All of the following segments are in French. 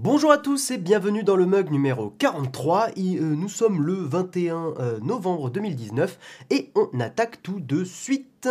Bonjour à tous et bienvenue dans le mug numéro 43. Et, euh, nous sommes le 21 euh, novembre 2019 et on attaque tout de suite.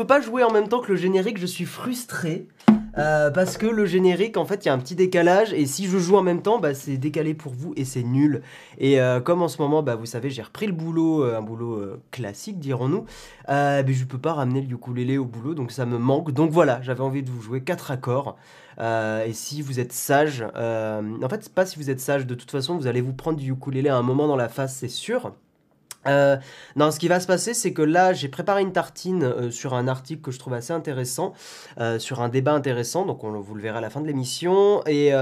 Peux pas jouer en même temps que le générique, je suis frustré. Euh, parce que le générique, en fait, il y a un petit décalage, et si je joue en même temps, bah, c'est décalé pour vous et c'est nul. Et euh, comme en ce moment, bah, vous savez, j'ai repris le boulot, euh, un boulot classique, dirons-nous, mais je peux pas ramener le ukulélé au boulot, donc ça me manque. Donc voilà, j'avais envie de vous jouer quatre accords. et si vous êtes sage, en fait, pas si vous êtes sage, de toute façon, vous allez vous prendre du ukulélé à un moment dans la face, c'est sûr. Euh, non, ce qui va se passer, c'est que là, j'ai préparé une tartine euh, sur un article que je trouve assez intéressant, euh, sur un débat intéressant, donc on, vous le verra à la fin de l'émission. Et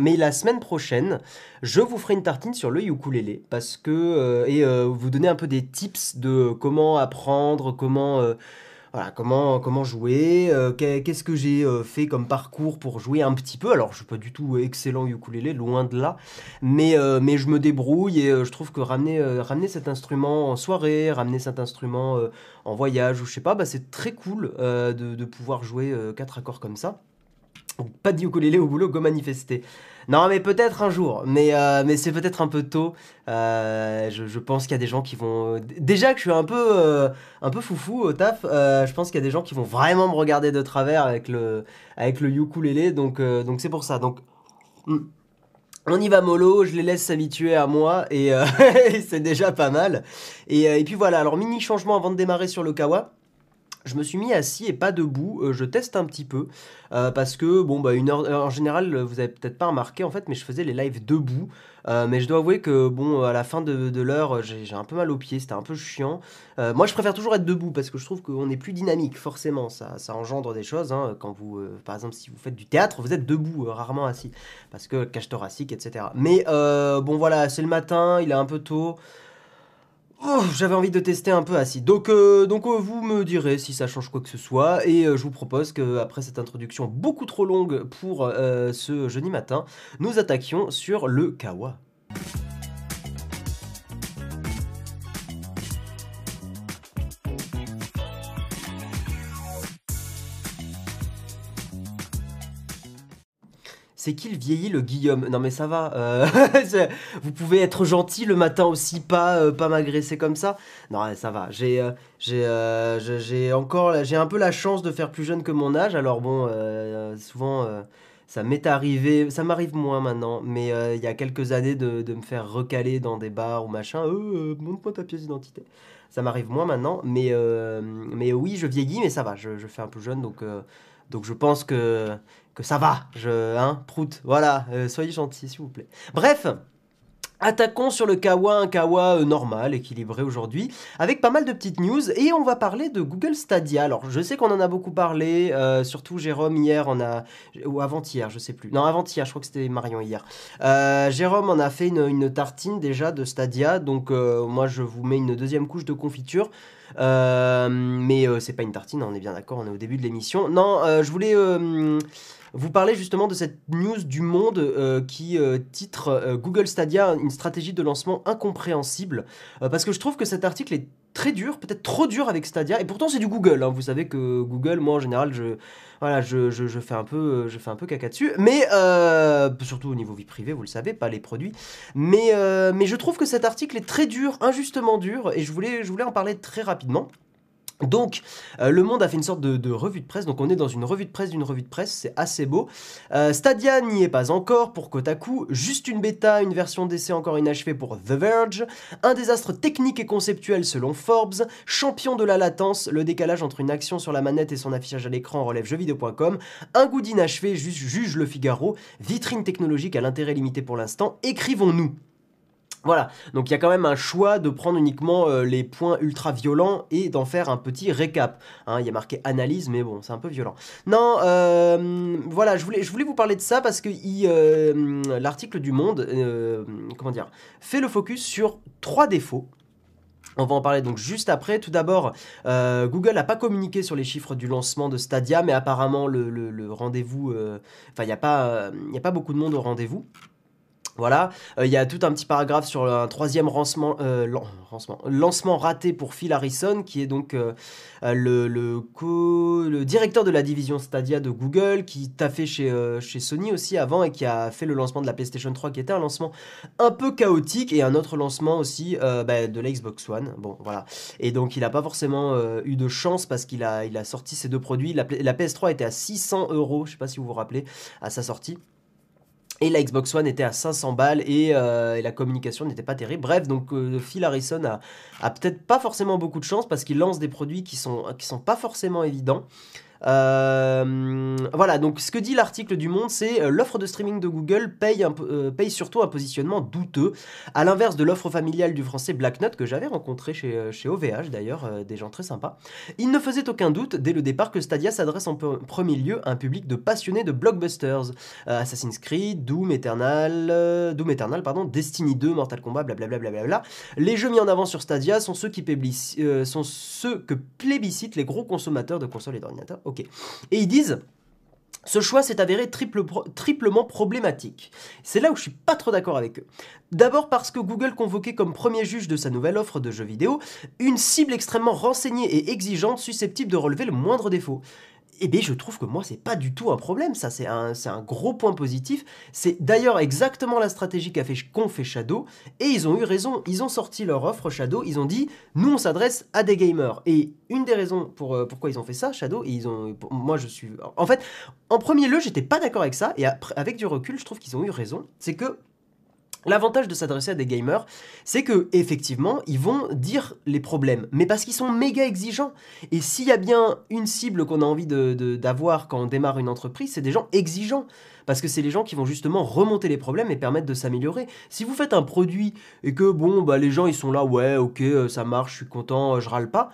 mais la semaine prochaine, je vous ferai une tartine sur le ukulélé parce que et vous donner un peu des tips de comment apprendre, comment comment, comment jouer, euh, qu'est-ce que j'ai euh, fait comme parcours pour jouer un petit peu? Alors, je suis pas du tout excellent ukulélé, loin de là, mais, euh, mais je me débrouille et je trouve que ramener, ramener cet instrument en soirée, ramener cet instrument en voyage ou je sais pas, bah, c'est très cool de, pouvoir jouer quatre accords comme ça. Pas de ukulélé au boulot, go manifester. Non, mais peut-être un jour. Mais, euh, mais c'est peut-être un peu tôt. Euh, je, pense qu'il y a des gens qui vont. Déjà que je suis un peu, euh, un peu foufou au taf, je pense qu'il y a des gens qui vont vraiment me regarder de travers avec le, avec le ukulélé. Donc, c'est pour ça. Donc. Hmm. On y va mollo, je les laisse s'habituer à moi et, c'est déjà pas mal. Et, et, puis voilà, alors mini changement avant de démarrer sur le kawa je me suis mis assis et pas debout. Euh, je teste un petit peu euh, parce que bon bah une heure en général vous avez peut-être pas remarqué en fait, mais je faisais les lives debout. Euh, mais je dois avouer que bon à la fin de, l'heure j'ai un peu mal aux pieds, c'était un peu chiant. moi je préfère toujours être debout parce que je trouve qu'on est plus dynamique forcément. Ça, engendre des choses. Hein, quand vous par exemple si vous faites du théâtre, vous êtes debout, rarement assis parce que cage thoracique etc. Mais bon voilà c'est le matin, il est un peu tôt. Oh, j'avais envie de tester un peu assis. Donc, euh, donc euh, vous me direz si ça change quoi que ce soit. Et euh, je vous propose que après cette introduction beaucoup trop longue pour ce jeudi matin, nous attaquions sur le kawa. C'est qu'il vieillit le Guillaume. Non mais ça va, euh, vous pouvez être gentil le matin aussi, pas, euh, pas m'agresser comme ça. Non ça va, j'ai euh, j'ai encore, j'ai un peu la chance de faire plus jeune que mon âge, alors bon, souvent ça m'est arrivé, ça m'arrive moins maintenant, mais il y a quelques années de, me faire recaler dans des bars ou machin, euh, montre-moi ta pièce d'identité. Ça m'arrive moins maintenant, mais, mais oui, je vieillis, mais ça va, je, je fais un peu jeune, donc, donc je pense que ça va, je, hein, prout, voilà, euh, soyez gentils s'il vous plaît. Bref, Attaquons sur le Kawa, un Kawa euh, normal, équilibré aujourd'hui, avec pas mal de petites news, et on va parler de Google Stadia. Alors, je sais qu'on en a beaucoup parlé, euh, surtout Jérôme hier, on a, ou avant-hier, je sais plus. Non, avant-hier, je crois que c'était Marion hier. Jérôme en a fait une, une, tartine déjà de Stadia, donc moi je vous mets une deuxième couche de confiture. mais c'est pas une tartine, on est bien d'accord, on est au début de l'émission. Non, je voulais vous parlez justement de cette news du Monde euh, qui euh, titre euh, Google Stadia une stratégie de lancement incompréhensible parce que je trouve que cet article est très dur, peut-être trop dur avec Stadia et pourtant c'est du Google. Hein. Vous savez que Google, moi en général, je fais un peu, caca dessus, mais surtout au niveau vie privée, vous le savez, pas les produits. Mais je trouve que cet article est très dur, injustement dur, et je voulais en parler très rapidement. Donc, euh, Le Monde a fait une sorte de, revue de presse. Donc, on est dans une revue de presse d'une revue de presse. C'est assez beau. Euh, Stadia n'y est pas encore pour Kotaku. Juste une bêta, une version d'essai encore inachevée pour The Verge. Un désastre technique et conceptuel selon Forbes. Champion de la latence. Le décalage entre une action sur la manette et son affichage à l'écran relève jeuxvideo.com. Un goût d'inachevé juge Le Figaro. Vitrine technologique à l'intérêt limité pour l'instant. Écrivons-nous. Voilà, donc il y a quand même un choix de prendre uniquement euh, les points ultra violents et d'en faire un petit récap. Hein, il y a marqué analyse, mais bon, c'est un peu violent. Non, euh, voilà, je voulais, vous parler de ça parce que euh, l'article du Monde, comment dire, fait le focus sur trois défauts. On va en parler donc juste après. Tout d'abord, Google n'a pas communiqué sur les chiffres du lancement de Stadia, mais apparemment le, rendez-vous, enfin il n'y a, a pas beaucoup de monde au rendez-vous. Voilà, euh, il y a tout un petit paragraphe sur un troisième euh, lancement, raté pour Phil Harrison, qui est donc euh, le, directeur de la division Stadia de Google, qui t'a fait chez, Sony aussi avant et qui a fait le lancement de la PlayStation 3, qui était un lancement un peu chaotique et un autre lancement aussi bah, de la Xbox One. Bon, voilà. Et donc il n'a pas forcément eu de chance parce qu'il a, sorti ces deux produits. La, la PS3 était à 600 euros, je sais pas si vous vous rappelez, à sa sortie. Et la Xbox One était à 500 balles euh, et, la communication n'était pas terrible. Bref, donc euh, Phil Harrison a, peut-être pas forcément beaucoup de chance parce qu'il lance des produits qui sont, qui sont pas forcément évidents. Euh, voilà, donc ce que dit l'article du Monde, c'est euh, l'offre de streaming de Google paye, euh, paye surtout un positionnement douteux, à l'inverse de l'offre familiale du français Black Note que j'avais rencontré chez, OVH d'ailleurs, des gens très sympas. Il ne faisait aucun doute dès le départ que Stadia s'adresse en premier lieu à un public de passionnés de blockbusters. Assassin's Creed, Doom Eternal, Doom Eternal, pardon, Destiny 2, Mortal Kombat, blablabla. Bla bla bla les jeux mis en avant sur Stadia sont ceux que plébiscitent les gros consommateurs de consoles et d'ordinateurs. Et ils disent ce choix s'est avéré triplement problématique. C'est là où je suis pas trop d'accord avec eux. D'abord parce que Google convoquait comme premier juge de sa nouvelle offre de jeux vidéo une cible extrêmement renseignée et exigeante susceptible de relever le moindre défaut eh bien, je trouve que moi, c'est pas du tout un problème. Ça, c'est un, un, gros point positif. C'est d'ailleurs exactement la stratégie qu'a fait, qu'ont fait Shadow. Et ils ont eu raison. Ils ont sorti leur offre Shadow. Ils ont dit, nous, on s'adresse à des gamers. Et une des raisons pour, euh, pourquoi ils ont fait ça, Shadow, et ils ont, moi, je suis, en fait, en premier lieu, j'étais pas d'accord avec ça. Et avec du recul, je trouve qu'ils ont eu raison. C'est que L'avantage de s'adresser à des gamers, c'est que effectivement, ils vont dire les problèmes, mais parce qu'ils sont méga exigeants. Et s'il y a bien une cible qu'on a envie d'avoir quand on démarre une entreprise, c'est des gens exigeants. Parce que c'est les gens qui vont justement remonter les problèmes et permettre de s'améliorer. Si vous faites un produit et que bon, bah les gens ils sont là, ouais, ok, euh, ça marche, je suis content, je râle pas,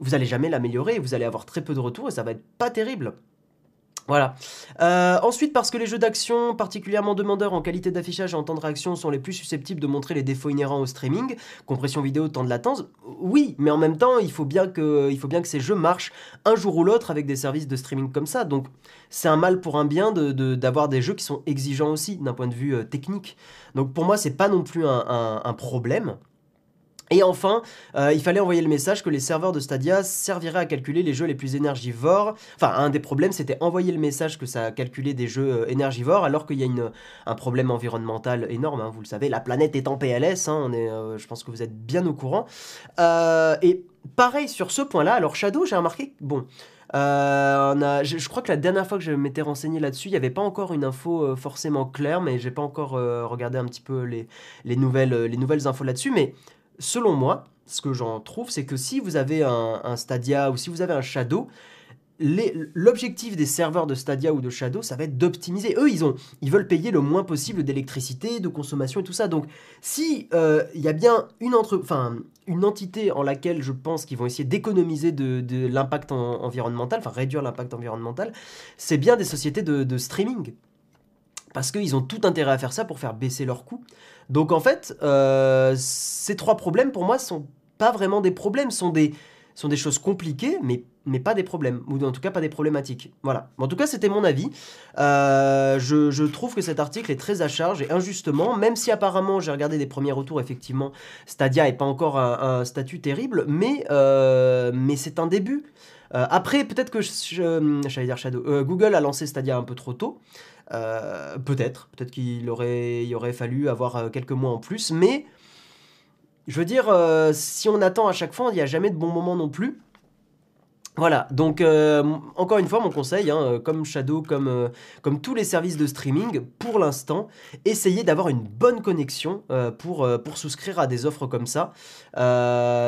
vous allez jamais l'améliorer, vous allez avoir très peu de retours et ça va être pas terrible. Voilà. Euh, ensuite, parce que les jeux d'action, particulièrement demandeurs en qualité d'affichage et en temps de réaction, sont les plus susceptibles de montrer les défauts inhérents au streaming, compression vidéo, temps de latence, oui, mais en même temps, il faut bien que, ces jeux marchent un jour ou l'autre avec des services de streaming comme ça. Donc, c'est un mal pour un bien d'avoir de, des jeux qui sont exigeants aussi d'un point de vue euh, technique. Donc, pour moi, c'est pas non plus un problème. Et enfin, euh, il fallait envoyer le message que les serveurs de Stadia serviraient à calculer les jeux les plus énergivores. Enfin, un des problèmes, c'était envoyer le message que ça calculait des jeux euh, énergivores, alors qu'il y a une, un problème environnemental énorme, hein, vous le savez. La planète est en PLS, hein, on est, euh, je pense que vous êtes bien au courant. et pareil sur ce point-là, alors Shadow, j'ai remarqué, bon, je, crois que la dernière fois que je m'étais renseigné là-dessus, il n'y avait pas encore une info forcément claire, mais j'ai pas encore regardé un petit peu les, les, nouvelles, les nouvelles infos là-dessus. Mais selon moi, ce que j'en trouve, c'est que si vous avez un, Stadia ou si vous avez un Shadow, l'objectif des serveurs de Stadia ou de Shadow, ça va être d'optimiser. Eux, ils, ont, ils veulent payer le moins possible d'électricité, de consommation et tout ça. Donc, si euh, il y a bien une, une entité en laquelle je pense qu'ils vont essayer d'économiser de, l'impact environnemental, enfin réduire l'impact environnemental, c'est bien des sociétés de streaming parce qu'ils ont tout intérêt à faire ça pour faire baisser leurs coûts. Donc en fait, euh, ces trois problèmes pour moi sont pas vraiment des problèmes, sont des, choses compliquées, mais, pas des problèmes, ou en tout cas pas des problématiques. Voilà. En tout cas, c'était mon avis. Euh, je, trouve que cet article est très à charge et injustement, même si apparemment j'ai regardé des premiers retours, effectivement, Stadia n'est pas encore un, statut terrible, mais, euh, mais c'est un début. après, peut-être que, Google a lancé Stadia un peu trop tôt. Euh, peut-être, peut-être qu'il aurait, fallu avoir euh, quelques mois en plus, mais je veux dire, euh, si on attend à chaque fois, il n'y a jamais de bon moment non plus. Voilà, donc euh, encore une fois, mon conseil, hein, euh, comme Shadow, comme, euh, comme tous les services de streaming, pour l'instant, essayez d'avoir une bonne connexion pour, souscrire à des offres comme ça.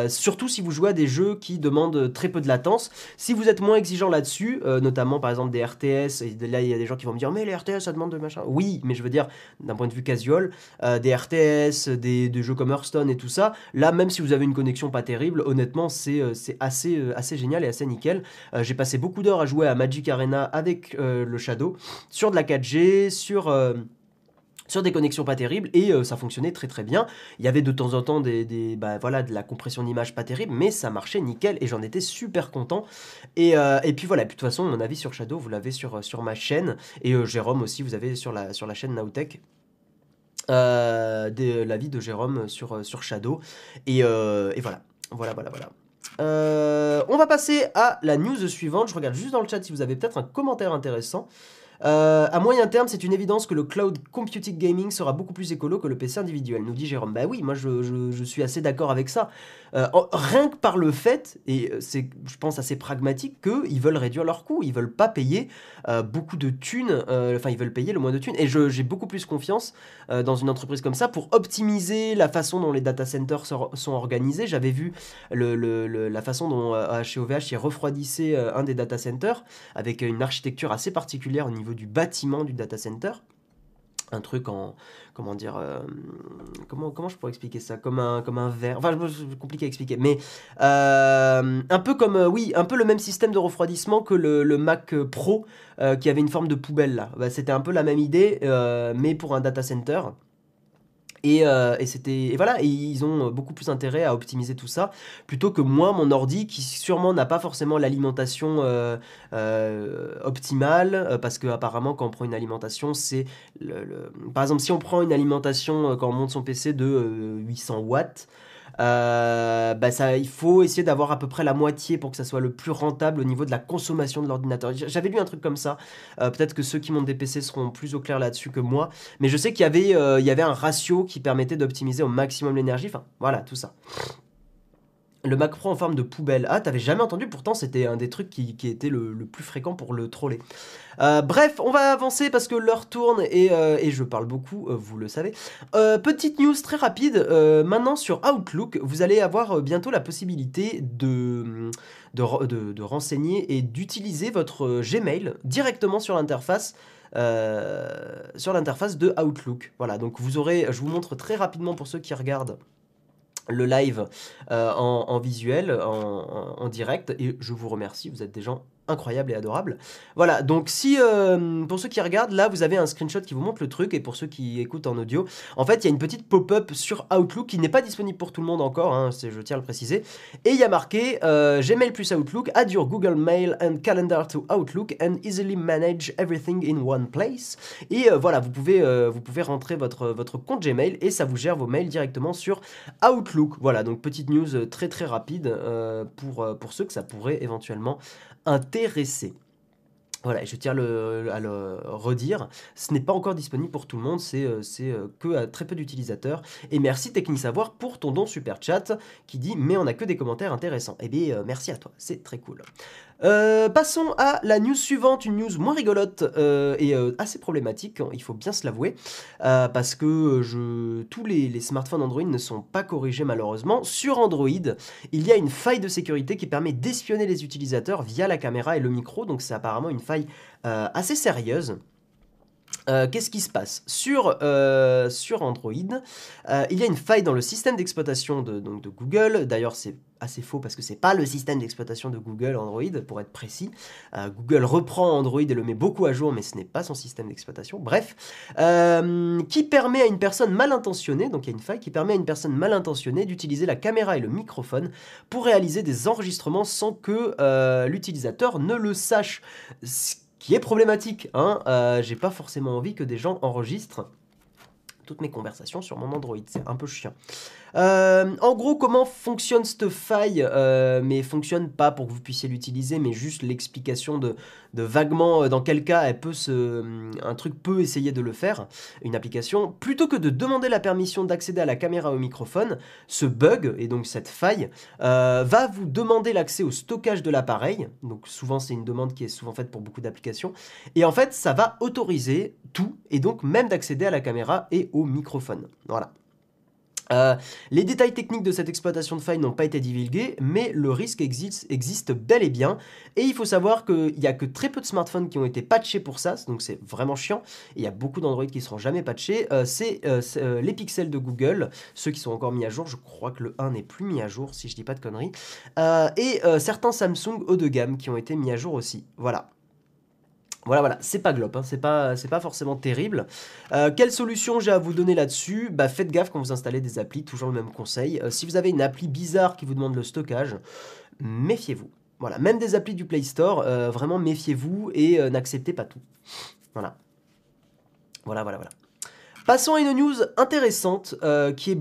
surtout si vous jouez à des jeux qui demandent très peu de latence. Si vous êtes moins exigeant là-dessus, notamment par exemple des RTS, et là il y a des gens qui vont me dire mais les RTS ça demande de machin. Oui, mais je veux dire d'un point de vue casual, des RTS, des, des, jeux comme Hearthstone et tout ça, là même si vous avez une connexion pas terrible, honnêtement c'est assez, assez génial et assez nickel. Euh, j'ai passé beaucoup d'heures à jouer à Magic Arena avec euh, le Shadow, sur de la 4G, sur euh, sur des connexions pas terribles et ça fonctionnait très très bien. Il y avait de temps en temps des, bah, voilà, de la compression d'image pas terrible, mais ça marchait nickel et j'en étais super content. Et, et puis voilà, de toute façon, mon avis sur Shadow, vous l'avez sur, sur ma chaîne et Jérôme aussi, vous avez sur la, sur la chaîne Nowtech. l'avis de Jérôme sur, sur Shadow et, et voilà, voilà, voilà, voilà. Euh, on va passer à la news suivante. Je regarde juste dans le chat si vous avez peut-être un commentaire intéressant. Euh, à moyen terme, c'est une évidence que le cloud computing gaming sera beaucoup plus écolo que le PC individuel, nous dit Jérôme. Bah oui, moi je, suis assez d'accord avec ça. Euh, rien que par le fait, et c'est je pense assez pragmatique, qu'ils veulent réduire leurs coûts, ils veulent pas payer euh, beaucoup de thunes, enfin ils veulent payer le moins de thunes. Et j'ai beaucoup plus confiance dans une entreprise comme ça pour optimiser la façon dont les data centers sont, organisés. J'avais vu la façon dont chez OVH ils refroidissaient un des data centers avec une architecture assez particulière au niveau du bâtiment du data center. Un truc en comment dire euh, comment je pourrais expliquer ça? Comme un comme un verre. Enfin c'est compliqué à expliquer mais euh, un peu comme euh, oui un peu le même système de refroidissement que le, Mac Pro qui avait une forme de poubelle là. Bah, c'était un peu la même idée mais pour un data center euh, et, c'était et voilà, ils ont beaucoup plus intérêt à optimiser tout ça plutôt que moi, mon ordi, qui sûrement n'a pas forcément l'alimentation euh, euh, optimale, parce que apparemment quand on prend une alimentation, c'est par exemple si on prend une alimentation quand on monte son PC de 800 watts. Euh, bah ça, il faut essayer d'avoir à peu près la moitié pour que ça soit le plus rentable au niveau de la consommation de l'ordinateur. J'avais lu un truc comme ça. Euh, peut-être que ceux qui montent des PC seront plus au clair là-dessus que moi. Mais je sais qu'il y, avait, euh, y avait un ratio qui permettait d'optimiser au maximum l'énergie. Enfin, voilà, tout ça. Le Mac Pro en forme de poubelle. Ah, t'avais jamais entendu, pourtant c'était un des trucs qui, était le, plus fréquent pour le troller. Euh, bref, on va avancer parce que l'heure tourne et, euh, je parle beaucoup, euh, vous le savez. petite news très rapide, maintenant sur Outlook, vous allez avoir bientôt la possibilité de, renseigner et d'utiliser votre Gmail directement sur l'interface de Outlook. Voilà, donc vous aurez, je vous montre très rapidement pour ceux qui regardent le live euh, en, visuel, en, direct, et je vous remercie, vous êtes des gens incroyable et adorable. Voilà, donc si, euh, pour ceux qui regardent, là, vous avez un screenshot qui vous montre le truc, et pour ceux qui écoutent en audio, en fait, il y a une petite pop-up sur Outlook qui n'est pas disponible pour tout le monde encore, hein, je tiens à le préciser, et il y a marqué euh, Gmail plus Outlook, add your Google Mail and Calendar to Outlook and easily manage everything in one place. Et euh, voilà, vous pouvez, vous pouvez rentrer votre, votre compte Gmail et ça vous gère vos mails directement sur Outlook. Voilà, donc petite news très très rapide pour, pour ceux que ça pourrait éventuellement intéressé. Voilà, je tiens à le, redire, ce n'est pas encore disponible pour tout le monde, c'est euh, euh, que à très peu d'utilisateurs. Et merci Technisavoir pour ton don super chat qui dit mais on a que des commentaires intéressants. Eh bien euh, merci à toi, c'est très cool. Euh, passons à la news suivante, une news moins rigolote euh, et euh, assez problématique, hein, il faut bien se l'avouer, parce que tous les, smartphones Android ne sont pas corrigés malheureusement. Sur Android, il y a une faille de sécurité qui permet d'espionner les utilisateurs via la caméra et le micro, donc c'est apparemment une faille assez sérieuse. Qu'est-ce qui se passe sur, sur Android Il y a une faille dans le système d'exploitation de, de Google. D'ailleurs, c'est assez faux parce que c'est pas le système d'exploitation de Google Android pour être précis. Euh, Google reprend Android et le met beaucoup à jour, mais ce n'est pas son système d'exploitation. Bref, euh, qui permet à une personne mal intentionnée, donc il y a une faille qui permet à une personne mal intentionnée d'utiliser la caméra et le microphone pour réaliser des enregistrements sans que euh, l'utilisateur ne le sache. Ce qui est problématique, hein. J'ai pas forcément envie que des gens enregistrent toutes mes conversations sur mon Android. C'est un peu chiant. Euh, en gros, comment fonctionne cette faille euh, Mais fonctionne pas pour que vous puissiez l'utiliser, mais juste l'explication de, vaguement dans quel cas elle peut se, un truc peut essayer de le faire, une application. Plutôt que de demander la permission d'accéder à la caméra ou au microphone, ce bug et donc cette faille va vous demander l'accès au stockage de l'appareil. Donc souvent c'est une demande qui est souvent faite pour beaucoup d'applications. Et en fait, ça va autoriser tout et donc même d'accéder à la caméra et au microphone. Voilà. Euh, les détails techniques de cette exploitation de faille n'ont pas été divulgués, mais le risque existe, bel et bien. Et il faut savoir qu'il n'y a que très peu de smartphones qui ont été patchés pour ça, donc c'est vraiment chiant. il y a beaucoup d'Android qui ne seront jamais patchés. Euh, c'est euh, les pixels de Google, ceux qui sont encore mis à jour. Je crois que le 1 n'est plus mis à jour, si je dis pas de conneries. et certains Samsung haut de gamme qui ont été mis à jour aussi. Voilà. Voilà, voilà, c'est pas glop, hein, c'est pas, pas forcément terrible. Euh, quelle solution j'ai à vous donner là-dessus? Bah faites gaffe quand vous installez des applis, toujours le même conseil. Euh, si vous avez une appli bizarre qui vous demande le stockage, méfiez-vous. Voilà, même des applis du Play Store, euh, vraiment méfiez-vous et n'acceptez pas tout. Voilà. Voilà, voilà, voilà. Passons à une news intéressante qui est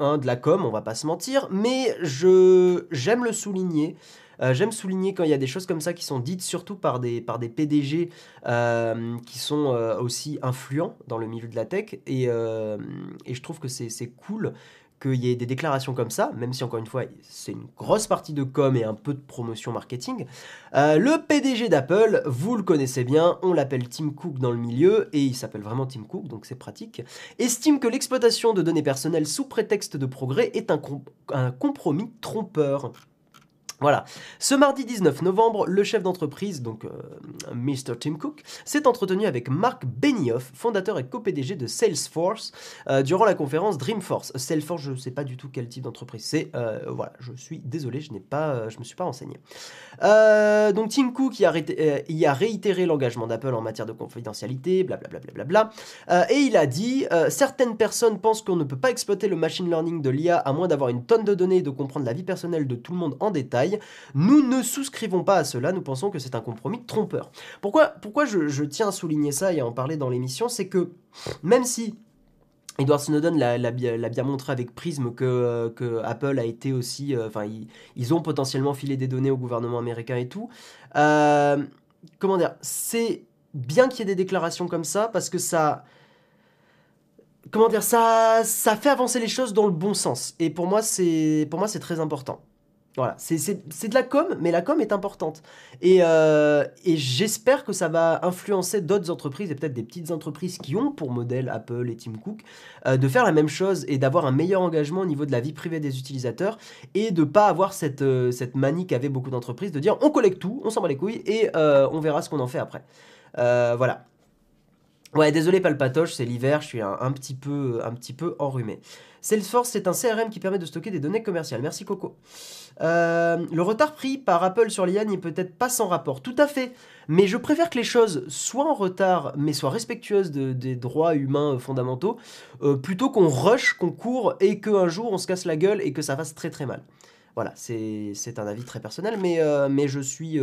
hein, de la com, on va pas se mentir, mais je j'aime le souligner. Euh, j'aime souligner quand il y a des choses comme ça qui sont dites surtout par des, par des PDG euh, qui sont euh, aussi influents dans le milieu de la tech. Et, et je trouve que c'est cool qu'il y ait des déclarations comme ça, même si encore une fois c'est une grosse partie de com et un peu de promotion marketing. le PDG d'Apple, vous le connaissez bien, on l'appelle Tim Cook dans le milieu, et il s'appelle vraiment Tim Cook, donc c'est pratique, estime que l'exploitation de données personnelles sous prétexte de progrès est un, un compromis trompeur. Voilà. Ce mardi 19 novembre, le chef d'entreprise, donc euh, Mr. Tim Cook, s'est entretenu avec Mark Benioff, fondateur et co-PDG de Salesforce, euh, durant la conférence Dreamforce. Salesforce, je ne sais pas du tout quel type d'entreprise c'est. Euh, voilà, je suis désolé, je n'ai pas, je me suis pas renseigné. donc Tim Cook y a réitéré l'engagement d'Apple en matière de confidentialité, blablabla. Bla, bla, bla, et il a dit certaines personnes pensent qu'on ne peut pas exploiter le machine learning de l'IA à moins d'avoir une tonne de données et de comprendre la vie personnelle de tout le monde en détail. Nous ne souscrivons pas à cela, nous pensons que c'est un compromis trompeur. Pourquoi, pourquoi je, tiens à souligner ça et à en parler dans l'émission C'est que même si Edward Snowden l'a bien montré avec Prism que, que, Apple a été aussi. Euh, enfin, ils, ont potentiellement filé des données au gouvernement américain et tout. Euh, comment dire C'est bien qu'il y ait des déclarations comme ça parce que ça. Comment dire ça, ça fait avancer les choses dans le bon sens. Et pour moi, c'est très important. Voilà, c'est de la com, mais la com est importante. Euh, et, j'espère que ça va influencer d'autres entreprises, et peut-être des petites entreprises qui ont pour modèle Apple et Tim Cook, euh, de faire la même chose et d'avoir un meilleur engagement au niveau de la vie privée des utilisateurs, et de pas avoir cette, euh, cette manie qu'avaient beaucoup d'entreprises de dire on collecte tout, on s'en bat les couilles, et on verra ce qu'on en fait après. voilà. Ouais, désolé Palpatoche, c'est l'hiver, je suis un, petit peu, un petit peu enrhumé. Salesforce, c'est un CRM qui permet de stocker des données commerciales. Merci Coco. Euh, le retard pris par Apple sur l'IA n'est peut-être pas sans rapport. Tout à fait. Mais je préfère que les choses soient en retard, mais soient respectueuses des droits humains fondamentaux, euh, plutôt qu'on rush, qu'on court et qu'un jour on se casse la gueule et que ça fasse très très mal. Voilà, c'est un avis très personnel, mais, euh, mais je suis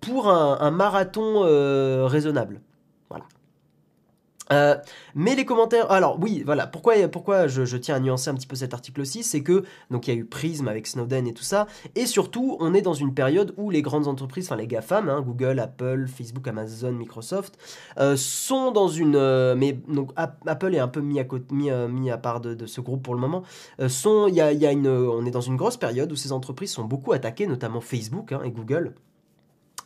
pour un marathon raisonnable. Voilà. Euh, mais les commentaires, alors oui, voilà, pourquoi, pourquoi je, tiens à nuancer un petit peu cet article aussi, c'est que donc il y a eu Prism avec Snowden et tout ça, et surtout on est dans une période où les grandes entreprises, enfin les GAFAM, hein, Google, Apple, Facebook, Amazon, Microsoft, euh, sont dans une, euh, mais donc Apple est un peu mis à part de, ce groupe pour le moment, sont, y a, une, on est dans une grosse période où ces entreprises sont beaucoup attaquées, notamment Facebook hein, et Google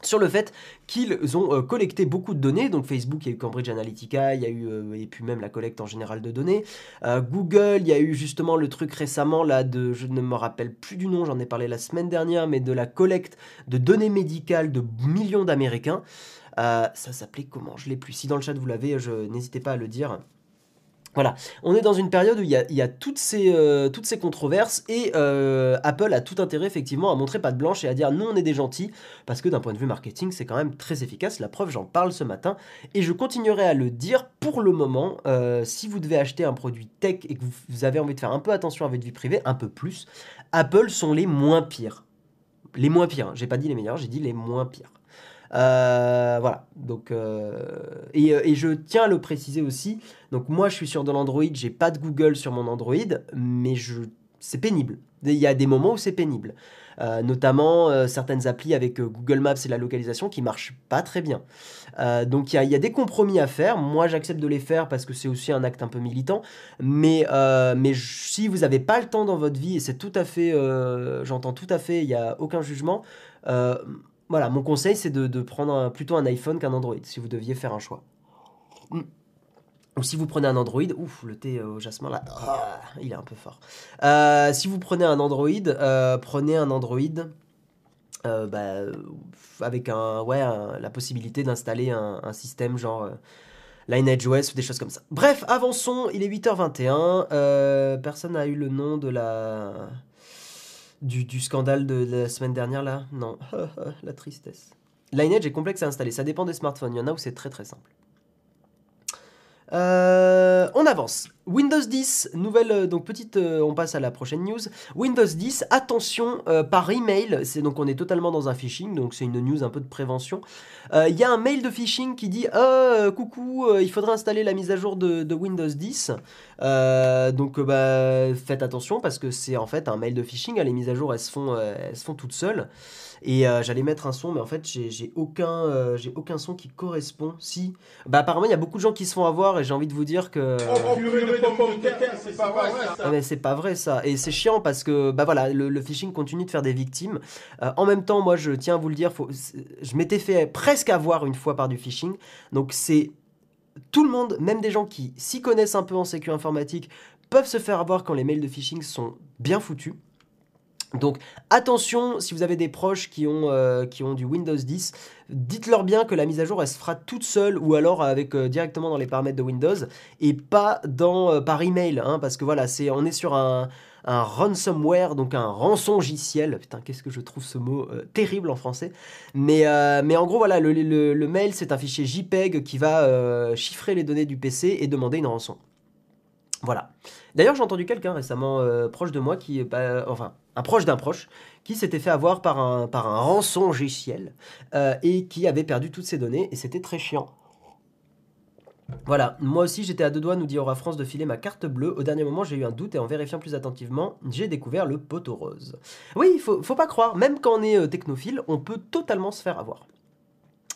sur le fait qu'ils ont euh, collecté beaucoup de données. Donc Facebook, il y a eu Cambridge Analytica, il y a eu euh, et puis même la collecte en général de données. Euh, Google, il y a eu justement le truc récemment là de, je ne me rappelle plus du nom, j'en ai parlé la semaine dernière, mais de la collecte de données médicales de millions d'Américains. ça s'appelait comment? Je l'ai plus. Si dans le chat vous l'avez, n'hésitez pas à le dire. Voilà, on est dans une période où il y a, toutes, ces, euh, toutes ces controverses et euh, Apple a tout intérêt effectivement à montrer pas de blanche et à dire nous on est des gentils parce que d'un point de vue marketing c'est quand même très efficace. La preuve j'en parle ce matin et je continuerai à le dire pour le moment. Euh, si vous devez acheter un produit tech et que vous avez envie de faire un peu attention à votre vie privée, un peu plus, Apple sont les moins pires. Les moins pires, hein. j'ai pas dit les meilleurs, j'ai dit les moins pires. Voilà. Donc, et, et, je tiens à le préciser aussi. Donc moi, je suis sur de l'Android, j'ai pas de Google sur mon Android, mais je, c'est pénible. Il y a des moments où c'est pénible. Euh, notamment euh, certaines applis avec euh, Google Maps et la localisation qui marchent pas très bien. donc il y, a des compromis à faire. Moi j'accepte de les faire parce que c'est aussi un acte un peu militant. Mais, mais si vous n'avez pas le temps dans votre vie, et c'est tout à fait, j'entends tout à fait, il n'y a aucun jugement. Voilà, mon conseil c'est de, prendre plutôt un iPhone qu'un Android si vous deviez faire un choix. Hmm. Ou si vous prenez un Android, ouf, le thé au jasmin là, ah, il est un peu fort. Euh, si vous prenez un Android, euh, prenez un Android euh, bah, avec un, ouais, la possibilité d'installer un, système genre Lineage OS ou des choses comme ça. Bref, avançons, il est 8h21. personne n'a eu le nom de la. Du, scandale de, de la semaine dernière là? Non, la tristesse. Lineage est complexe à installer, ça dépend des smartphones. Il y en a où c'est très très simple. Euh, on avance. Windows 10, nouvelle, euh, donc petite, euh, on passe à la prochaine news. Windows 10, attention par email, c'est donc on est totalement dans un phishing, donc c'est une news un peu de prévention. Il y a un mail de phishing qui dit coucou, il faudrait installer la mise à jour de, Windows 10. donc bah, faites attention parce que c'est en fait un mail de phishing. Les mises à jour elles se font, elles se font toutes seules. Et euh, j'allais mettre un son, mais en fait, j'ai aucun, euh, aucun son qui correspond. Si. Bah, apparemment, il y a beaucoup de gens qui se font avoir et j'ai envie de vous dire que. C'est pas vrai ça. Ah, mais c'est pas vrai ça. Et c'est chiant parce que, bah voilà, le, phishing continue de faire des victimes. Euh, en même temps, moi, je tiens à vous le dire, faut, je m'étais fait presque avoir une fois par du phishing. Donc, c'est. Tout le monde, même des gens qui s'y connaissent un peu en sécu informatique, peuvent se faire avoir quand les mails de phishing sont bien foutus. Donc attention, si vous avez des proches qui ont, euh, du Windows 10, dites-leur bien que la mise à jour elle se fera toute seule ou alors avec euh, directement dans les paramètres de Windows et pas dans euh, par email, hein, parce que voilà, c'est on est sur un, ransomware, donc un rançongiciel. Putain, qu'est-ce que je trouve ce mot terrible en français. Mais, en gros, voilà, le, le mail c'est un fichier JPEG qui va chiffrer les données du PC et demander une rançon. Voilà. D'ailleurs, j'ai entendu quelqu'un récemment euh, proche de moi qui, bah, enfin, un proche d'un proche, qui s'était fait avoir par un, par un rançon logiciel euh, et qui avait perdu toutes ses données et c'était très chiant. Voilà, moi aussi j'étais à deux doigts, nous dit Aura France, de filer ma carte bleue. Au dernier moment, j'ai eu un doute et en vérifiant plus attentivement, j'ai découvert le poteau rose. Oui, il faut, faut pas croire, même quand on est euh, technophile, on peut totalement se faire avoir.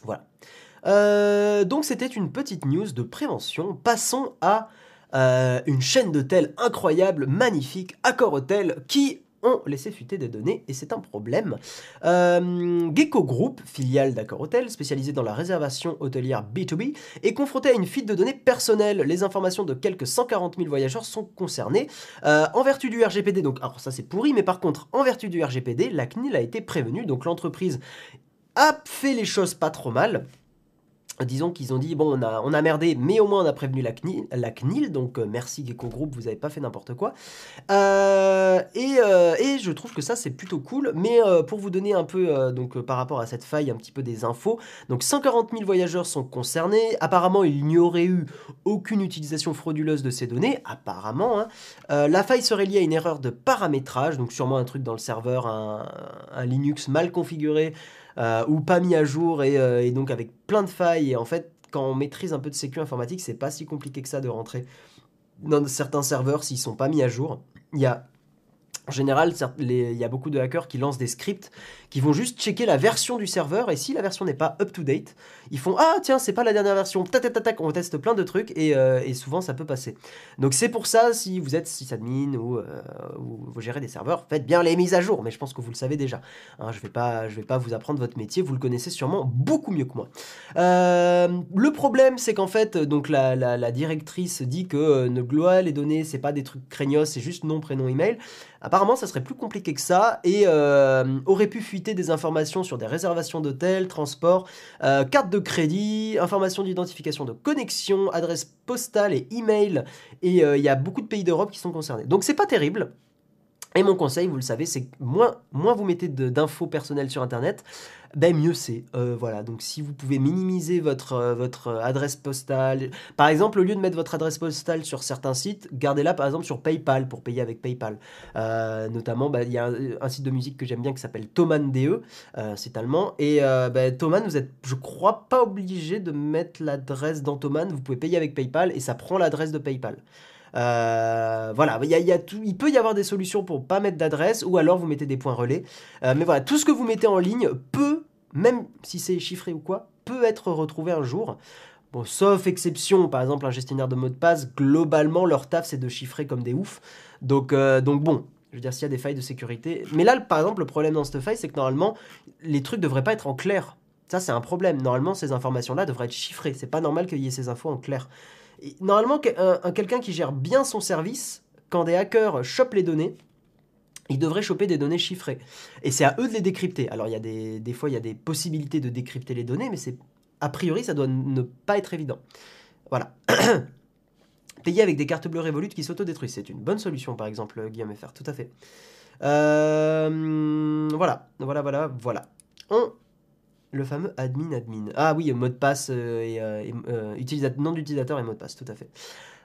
Voilà. donc c'était une petite news de prévention. Passons à euh, une chaîne d'hôtels incroyable, magnifique, Accor Hotel, qui ont laissé fuiter des données et c'est un problème. Euh, Gecko Group, filiale d'Accor Hotel, spécialisée dans la réservation hôtelière B2B, est confrontée à une fuite de données personnelles. Les informations de quelques 140 000 voyageurs sont concernées. Euh, en vertu du RGPD, donc, ça c'est pourri, mais par contre, en vertu du RGPD, la CNIL a été prévenue, donc l'entreprise a fait les choses pas trop mal disons qu'ils ont dit bon on a, merdé mais au moins on a prévenu la CNIL, donc euh, merci Gecko Group vous avez pas fait n'importe quoi euh, et, euh, et, je trouve que ça c'est plutôt cool mais pour vous donner un peu donc par rapport à cette faille un petit peu des infos donc 140 000 voyageurs sont concernés apparemment il n'y aurait eu aucune utilisation frauduleuse de ces données apparemment hein. la faille serait liée à une erreur de paramétrage donc sûrement un truc dans le serveur un Linux mal configuré euh, ou pas mis à jour euh, et, donc avec plein de failles. Et en fait, quand on maîtrise un peu de sécu informatique, c'est pas si compliqué que ça de rentrer dans certains serveurs s'ils sont pas mis à jour. Il y a en général, il y a beaucoup de hackers qui lancent des scripts qui vont juste checker la version du serveur et si la version n'est pas up to date, ils font ah tiens c'est pas la dernière version, tac on teste plein de trucs euh, et, souvent ça peut passer. Donc c'est pour ça si vous êtes sysadmin ou, euh, ou, vous gérez des serveurs, faites bien les mises à jour. Mais je pense que vous le savez déjà. Hein, je vais pas je vais pas vous apprendre votre métier, vous le connaissez sûrement beaucoup mieux que moi. Euh, le problème c'est qu'en fait donc la, directrice dit que ne gloire les données c'est pas des trucs craignos, c'est juste nom prénom email. Apparemment, ça serait plus compliqué que ça et aurait pu des informations sur des réservations d'hôtels, transports, euh, cartes de crédit, informations d'identification de connexion, adresse postale et email. Et euh, il y a beaucoup de pays d'Europe qui sont concernés. Donc c'est pas terrible. Et mon conseil, vous le savez, c'est que moins, moins vous mettez d'infos personnelles sur Internet, ben mieux c'est. Euh, voilà, donc si vous pouvez minimiser votre, euh, votre adresse postale, par exemple, au lieu de mettre votre adresse postale sur certains sites, gardez-la par exemple sur PayPal pour payer avec PayPal. Euh, notamment, bah, il y a un, site de musique que j'aime bien qui s'appelle Thomann.de, c'est allemand. Et bah, Thomann, vous êtes, je crois, pas obligé de mettre l'adresse dans Thomann, vous pouvez payer avec PayPal et ça prend l'adresse de PayPal. Euh, voilà, il, y a, tout, il peut y avoir des solutions pour pas mettre d'adresse ou alors vous mettez des points relais. Euh, mais voilà, tout ce que vous mettez en ligne peut, même si c'est chiffré ou quoi, peut être retrouvé un jour. Bon, sauf exception, par exemple un gestionnaire de mots de passe, globalement leur taf c'est de chiffrer comme des oufs. Donc, euh, donc bon, je veux dire, s'il y a des failles de sécurité. Mais là, par exemple, le problème dans cette faille, c'est que normalement, les trucs devraient pas être en clair. Ça, c'est un problème. Normalement, ces informations-là devraient être chiffrées. C'est pas normal qu'il y ait ces infos en clair. Normalement, un, quelqu'un qui gère bien son service, quand des hackers chopent les données, il devrait choper des données chiffrées. Et c'est à eux de les décrypter. Alors, il y a des, fois, il y a des possibilités de décrypter les données, mais c'est a priori, ça doit ne pas être évident. Voilà. Payer avec des cartes bleues Revolut qui s'autodétruisent, c'est une bonne solution, par exemple, Guillaume FR, tout à fait. Euh, voilà, voilà, voilà, voilà. On le fameux admin admin. Ah oui, mot de passe euh, et, euh, euh, nom d'utilisateur et mot de passe, tout à fait.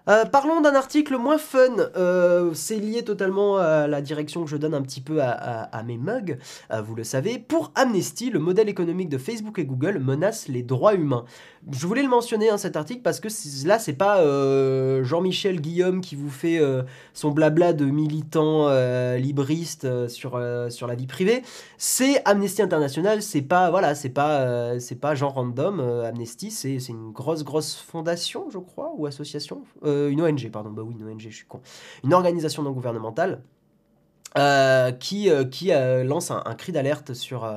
Euh, parlons d'un article moins fun. Euh, c'est lié totalement à la direction que je donne un petit peu à, mes mugs, euh, vous le savez. Pour Amnesty, le modèle économique de Facebook et Google menace les droits humains. Je voulais le mentionner hein, cet article parce que là, c'est pas Jean-Michel Guillaume qui vous fait son blabla de militant libriste sur, sur la vie privée. C'est Amnesty International. C'est pas voilà, c'est pas c'est pas Jean Random. Amnesty, c'est une grosse grosse fondation, je crois, ou association. Euh, une ONG, pardon, bah oui, une ONG, je suis con. Une organisation non gouvernementale euh, qui, euh, lance un, cri d'alerte sur,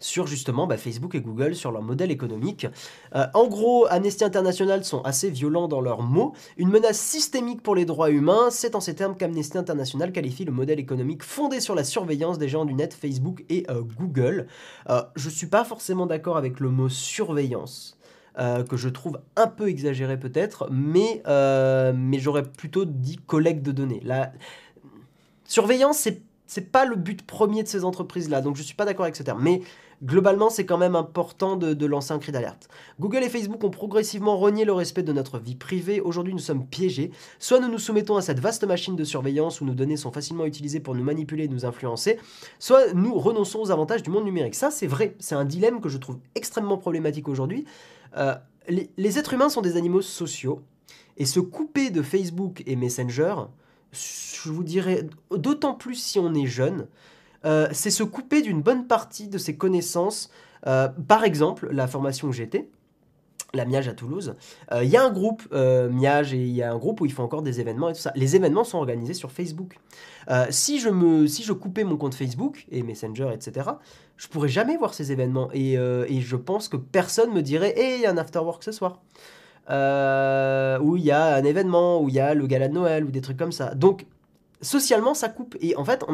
sur justement bah, Facebook et Google, sur leur modèle économique. en gros, Amnesty International sont assez violents dans leurs mots. Une menace systémique pour les droits humains, c'est en ces termes qu'Amnesty International qualifie le modèle économique fondé sur la surveillance des gens du net, Facebook et Google. je ne suis pas forcément d'accord avec le mot surveillance. Euh, que je trouve un peu exagéré peut-être, mais, euh, mais j'aurais plutôt dit collecte de données. La surveillance, c'est c'est pas le but premier de ces entreprises-là, donc je suis pas d'accord avec ce terme. Mais globalement, c'est quand même important de, de lancer un cri d'alerte. Google et Facebook ont progressivement renié le respect de notre vie privée. Aujourd'hui, nous sommes piégés. Soit nous nous soumettons à cette vaste machine de surveillance où nos données sont facilement utilisées pour nous manipuler et nous influencer, soit nous renonçons aux avantages du monde numérique. Ça, c'est vrai. C'est un dilemme que je trouve extrêmement problématique aujourd'hui. Euh, les, êtres humains sont des animaux sociaux, et se couper de Facebook et Messenger, je vous dirais, d'autant plus si on est jeune, euh, c'est se couper d'une bonne partie de ses connaissances. Euh, par exemple, la formation que j'étais, la Miage à Toulouse, il y a un groupe Miage et il y a un groupe où ils font encore des événements et tout ça. Les événements sont organisés sur Facebook. si, je me, si je coupais mon compte Facebook et Messenger, etc., je pourrais jamais voir ces événements. Et, euh, et je pense que personne me dirait Hé, il y a un afterwork ce soir. Euh, où il y a un événement, où il y a le gala de Noël, ou des trucs comme ça. Donc, socialement, ça coupe. Et en fait,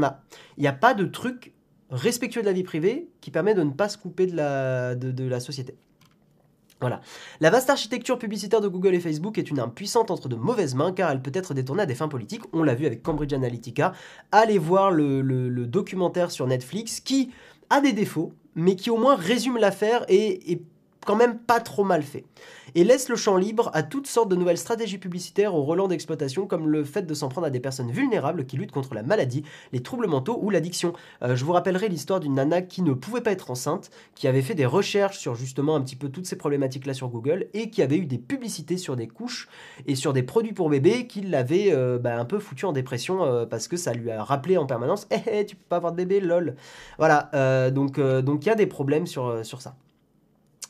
il n'y a pas de truc respectueux de la vie privée qui permet de ne pas se couper de la, de, la société. Voilà. La vaste architecture publicitaire de Google et Facebook est une impuissante entre de mauvaises mains car elle peut être détournée à des fins politiques. On l'a vu avec Cambridge Analytica. Allez voir le documentaire sur Netflix qui a des défauts, mais qui au moins résume l'affaire et est quand même pas trop mal fait et laisse le champ libre à toutes sortes de nouvelles stratégies publicitaires au relents d'exploitation comme le fait de s'en prendre à des personnes vulnérables qui luttent contre la maladie, les troubles mentaux ou l'addiction. Euh, je vous rappellerai l'histoire d'une nana qui ne pouvait pas être enceinte, qui avait fait des recherches sur justement un petit peu toutes ces problématiques-là sur Google et qui avait eu des publicités sur des couches et sur des produits pour bébés qui l'avaient euh, bah, un peu foutu en dépression euh, parce que ça lui a rappelé en permanence Eh, hey, tu peux pas avoir de bébé, lol !» Voilà, donc il y a des problèmes sur, sur ça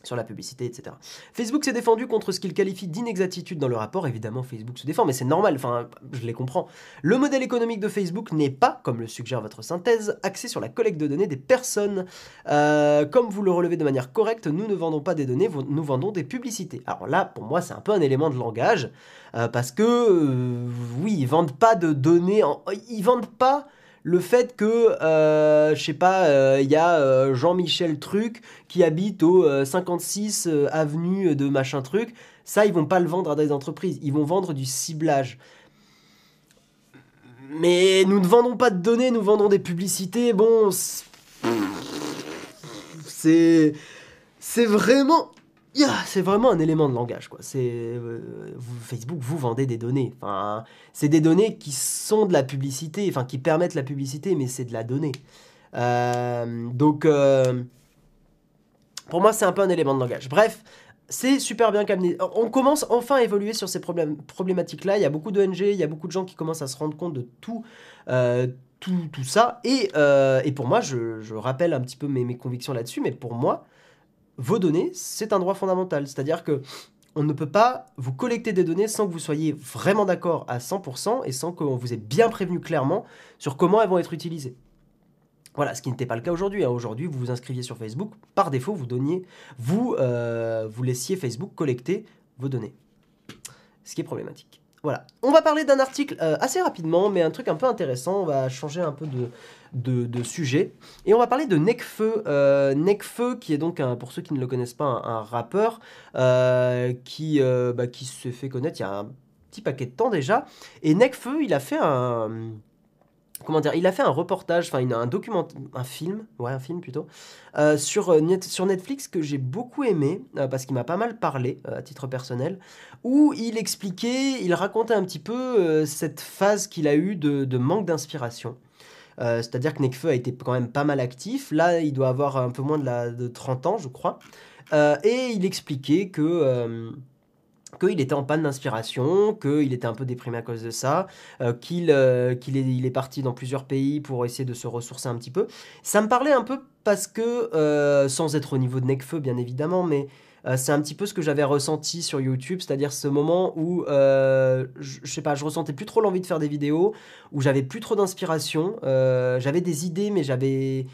sur la publicité, etc. Facebook s'est défendu contre ce qu'il qualifie d'inexactitude dans le rapport. Évidemment, Facebook se défend, mais c'est normal, enfin, je les comprends. Le modèle économique de Facebook n'est pas, comme le suggère votre synthèse, axé sur la collecte de données des personnes. Euh, comme vous le relevez de manière correcte, nous ne vendons pas des données, nous vendons des publicités. Alors là, pour moi, c'est un peu un élément de langage, euh, parce que, euh, oui, ils vendent pas de données, en... ils vendent pas le fait que, euh, je sais pas, il euh, y a euh, Jean-Michel Truc qui habite au 56 avenue de machin truc, ça, ils vont pas le vendre à des entreprises, ils vont vendre du ciblage. mais nous ne vendons pas de données, nous vendons des publicités. Bon, c'est c'est vraiment c'est vraiment un élément de langage quoi. Euh, Facebook vous vendez des données. Enfin, c'est des données qui sont de la publicité, enfin qui permettent la publicité, mais c'est de la donnée. Euh, donc euh, pour moi c'est un peu un élément de langage. Bref, c'est super bien calmé. On commence enfin à évoluer sur ces problématiques-là. Il y a beaucoup d'ONG, il y a beaucoup de gens qui commencent à se rendre compte de tout, tout, tout, ça. Et, pour moi, je, rappelle un petit peu mes convictions là-dessus, mais pour moi, vos données, c'est un droit fondamental. C'est-à-dire que on ne peut pas vous collecter des données sans que vous soyez vraiment d'accord à 100% et sans qu'on vous ait bien prévenu clairement sur comment elles vont être utilisées. Voilà, ce qui n'était pas le cas aujourd'hui. Hein. Aujourd'hui, vous vous inscriviez sur Facebook, par défaut, vous donniez, vous, euh, vous laissiez Facebook collecter vos données. Ce qui est problématique. Voilà. On va parler d'un article euh, assez rapidement, mais un truc un peu intéressant. On va changer un peu de, sujet. Et on va parler de Nekfeu. Euh, qui est donc, un, pour ceux qui ne le connaissent pas, un, rappeur euh, qui, euh, bah, qui se fait connaître il y a un petit paquet de temps déjà. Et Nekfeu, il a fait un comment dire, il a fait un reportage, enfin un document, un film, ouais un film plutôt, euh, sur, euh, sur Netflix que j'ai beaucoup aimé euh, parce qu'il m'a pas mal parlé à titre personnel, où il expliquait, il racontait un petit peu cette phase qu'il a eue de, manque d'inspiration. C'est-à-dire que Nekfeu a été quand même pas mal actif. Là, il doit avoir un peu moins de, de 30 ans, je crois. et il expliquait que qu'il était en panne d'inspiration, qu'il était un peu déprimé à cause de ça, euh, qu'il euh, est, parti dans plusieurs pays pour essayer de se ressourcer un petit peu. Ça me parlait un peu parce que, euh, sans être au niveau de Necfeu bien évidemment, mais c'est un petit peu ce que j'avais ressenti sur YouTube, c'est-à-dire ce moment où, je, je, sais pas, je ressentais plus trop l'envie de faire des vidéos, où j'avais plus trop d'inspiration, j'avais des idées, mais j'avais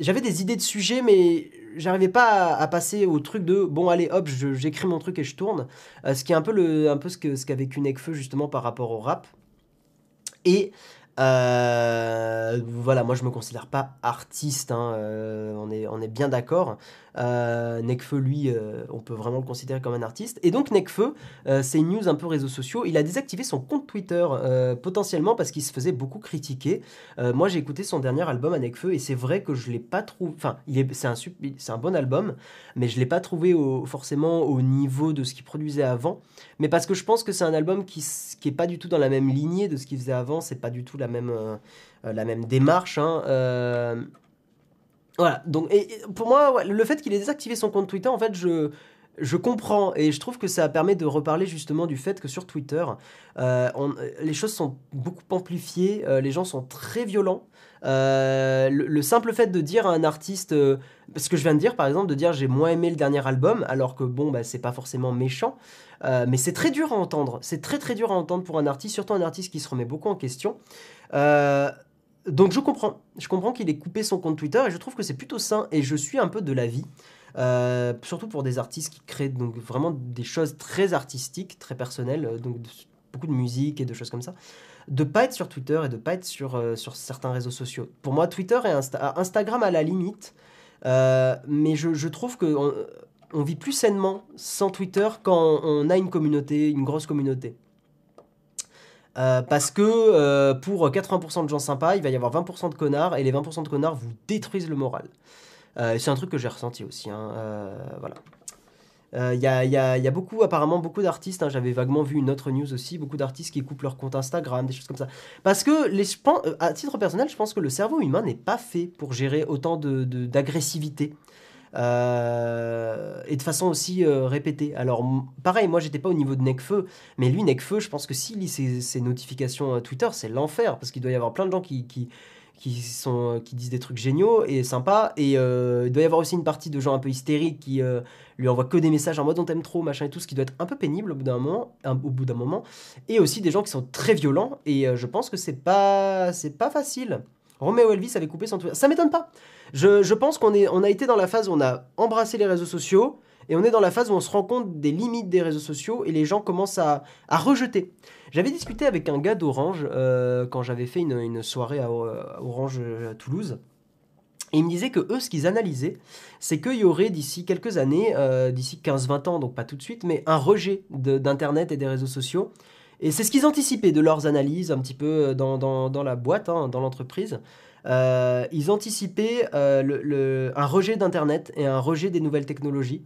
j'avais des idées de sujets, mais j'arrivais pas à, passer au truc de bon allez hop j'écris mon truc et je tourne euh, ce qui est un peu le un peu ce ce qu'a vécu Nekfeu justement par rapport au rap et euh, voilà, moi je me considère pas artiste, hein, euh, on, est, on est bien d'accord. Euh, Nekfeu, lui, euh, on peut vraiment le considérer comme un artiste. Et donc Nekfeu, c'est une news un peu réseaux sociaux, il a désactivé son compte Twitter potentiellement parce qu'il se faisait beaucoup critiquer. moi j'ai écouté son dernier album à Nekfeu et c'est vrai que je l'ai pas trouvé, enfin c'est un, bon album, mais je l'ai pas trouvé forcément au niveau de ce qu'il produisait avant. Mais parce que je pense que c'est un album qui, qui est pas du tout dans la même lignée de ce qu'il faisait avant, c'est pas du tout la même, euh, la même démarche. Hein, euh, voilà, donc et, pour moi, le fait qu'il ait désactivé son compte Twitter, en fait, je, je comprends et je trouve que ça permet de reparler justement du fait que sur Twitter, euh, les choses sont beaucoup amplifiées, les gens sont très violents. le, simple fait de dire à un artiste, ce que je viens de dire par exemple, de dire j'ai moins aimé le dernier album, alors que bon, bah, c'est pas forcément méchant, mais c'est très dur à entendre. C'est très très dur à entendre pour un artiste, surtout un artiste qui se remet beaucoup en question. Euh, donc je comprends, je comprends qu'il ait coupé son compte Twitter et je trouve que c'est plutôt sain et je suis un peu de l'avis, euh, surtout pour des artistes qui créent donc vraiment des choses très artistiques, très personnelles, euh, donc beaucoup de musique et de choses comme ça, de pas être sur Twitter et de pas être sur, sur certains réseaux sociaux. Pour moi, Twitter et Instagram à la limite, mais je, trouve que on, on, vit plus sainement sans Twitter quand on a une communauté, une grosse communauté. Euh, parce que euh, pour 80% de gens sympas, il va y avoir 20% de connards, et les 20% de connards vous détruisent le moral. Euh, c'est un truc que j'ai ressenti aussi. Hein, voilà. Il y, a, beaucoup, apparemment, beaucoup d'artistes. Hein, J'avais vaguement vu une autre news aussi. Beaucoup d'artistes qui coupent leur compte Instagram, des choses comme ça. Parce que, à titre personnel, je pense que le cerveau humain n'est pas fait pour gérer autant d'agressivité. De, euh, et de façon aussi euh, répétée. Alors, pareil, moi j'étais pas au niveau de Necfeu, mais lui, Necfeu, je pense que s'il lit ses, notifications Twitter, c'est l'enfer, parce qu'il doit y avoir plein de gens qui, qui, qui, disent des trucs géniaux et sympas, et euh, il doit y avoir aussi une partie de gens un peu hystériques qui lui envoient que des messages en mode on t'aime trop, machin et tout, ce qui doit être un peu pénible au bout d'un moment, au bout d'un moment, et aussi des gens qui sont très violents, et je pense que c'est pas, c'est pas facile. Romeo Elvis avait coupé son Twitter. Ça m'étonne pas. Je, pense qu'on on a été dans la phase où on a embrassé les réseaux sociaux et on est dans la phase où on se rend compte des limites des réseaux sociaux et les gens commencent à, rejeter. J'avais discuté avec un gars d'Orange euh, quand j'avais fait une, soirée à, Orange à Toulouse. Et il me disait que eux, ce qu'ils analysaient, c'est qu'il y aurait d'ici quelques années, euh, d'ici 15-20 ans, donc pas tout de suite, mais un rejet d'Internet et des réseaux sociaux Et c'est ce qu'ils anticipaient de leurs analyses un petit peu dans, dans, dans la boîte, hein, dans l'entreprise. Euh, ils anticipaient euh, un rejet d'Internet et un rejet des nouvelles technologies.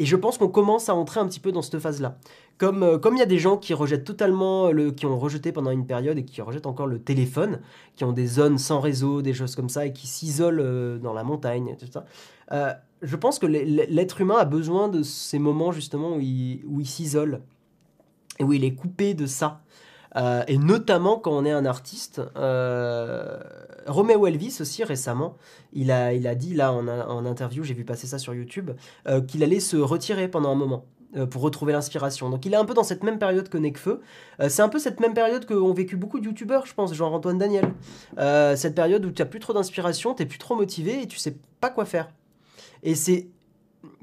Et je pense qu'on commence à entrer un petit peu dans cette phase-là. Comme euh, comme il y a des gens qui rejettent totalement le, qui ont rejeté pendant une période et qui rejettent encore le téléphone, qui ont des zones sans réseau, des choses comme ça, et qui s'isolent dans la montagne, tout ça. je pense que l'être humain a besoin de ces moments justement où il, où il s'isole et où il est coupé de ça. Euh, et notamment quand on est un artiste. Euh, Romeo Elvis aussi récemment, il a, il a dit là en, interview, j'ai vu passer ça sur YouTube, euh, qu'il allait se retirer pendant un moment pour retrouver l'inspiration. Donc il est un peu dans cette même période que Nekfeu. c'est un peu cette même période qu'ont vécu beaucoup de youtubeurs, je pense, genre Antoine Daniel. cette période où tu n'as plus trop d'inspiration, tu n'es plus trop motivé et tu sais pas quoi faire. Et c'est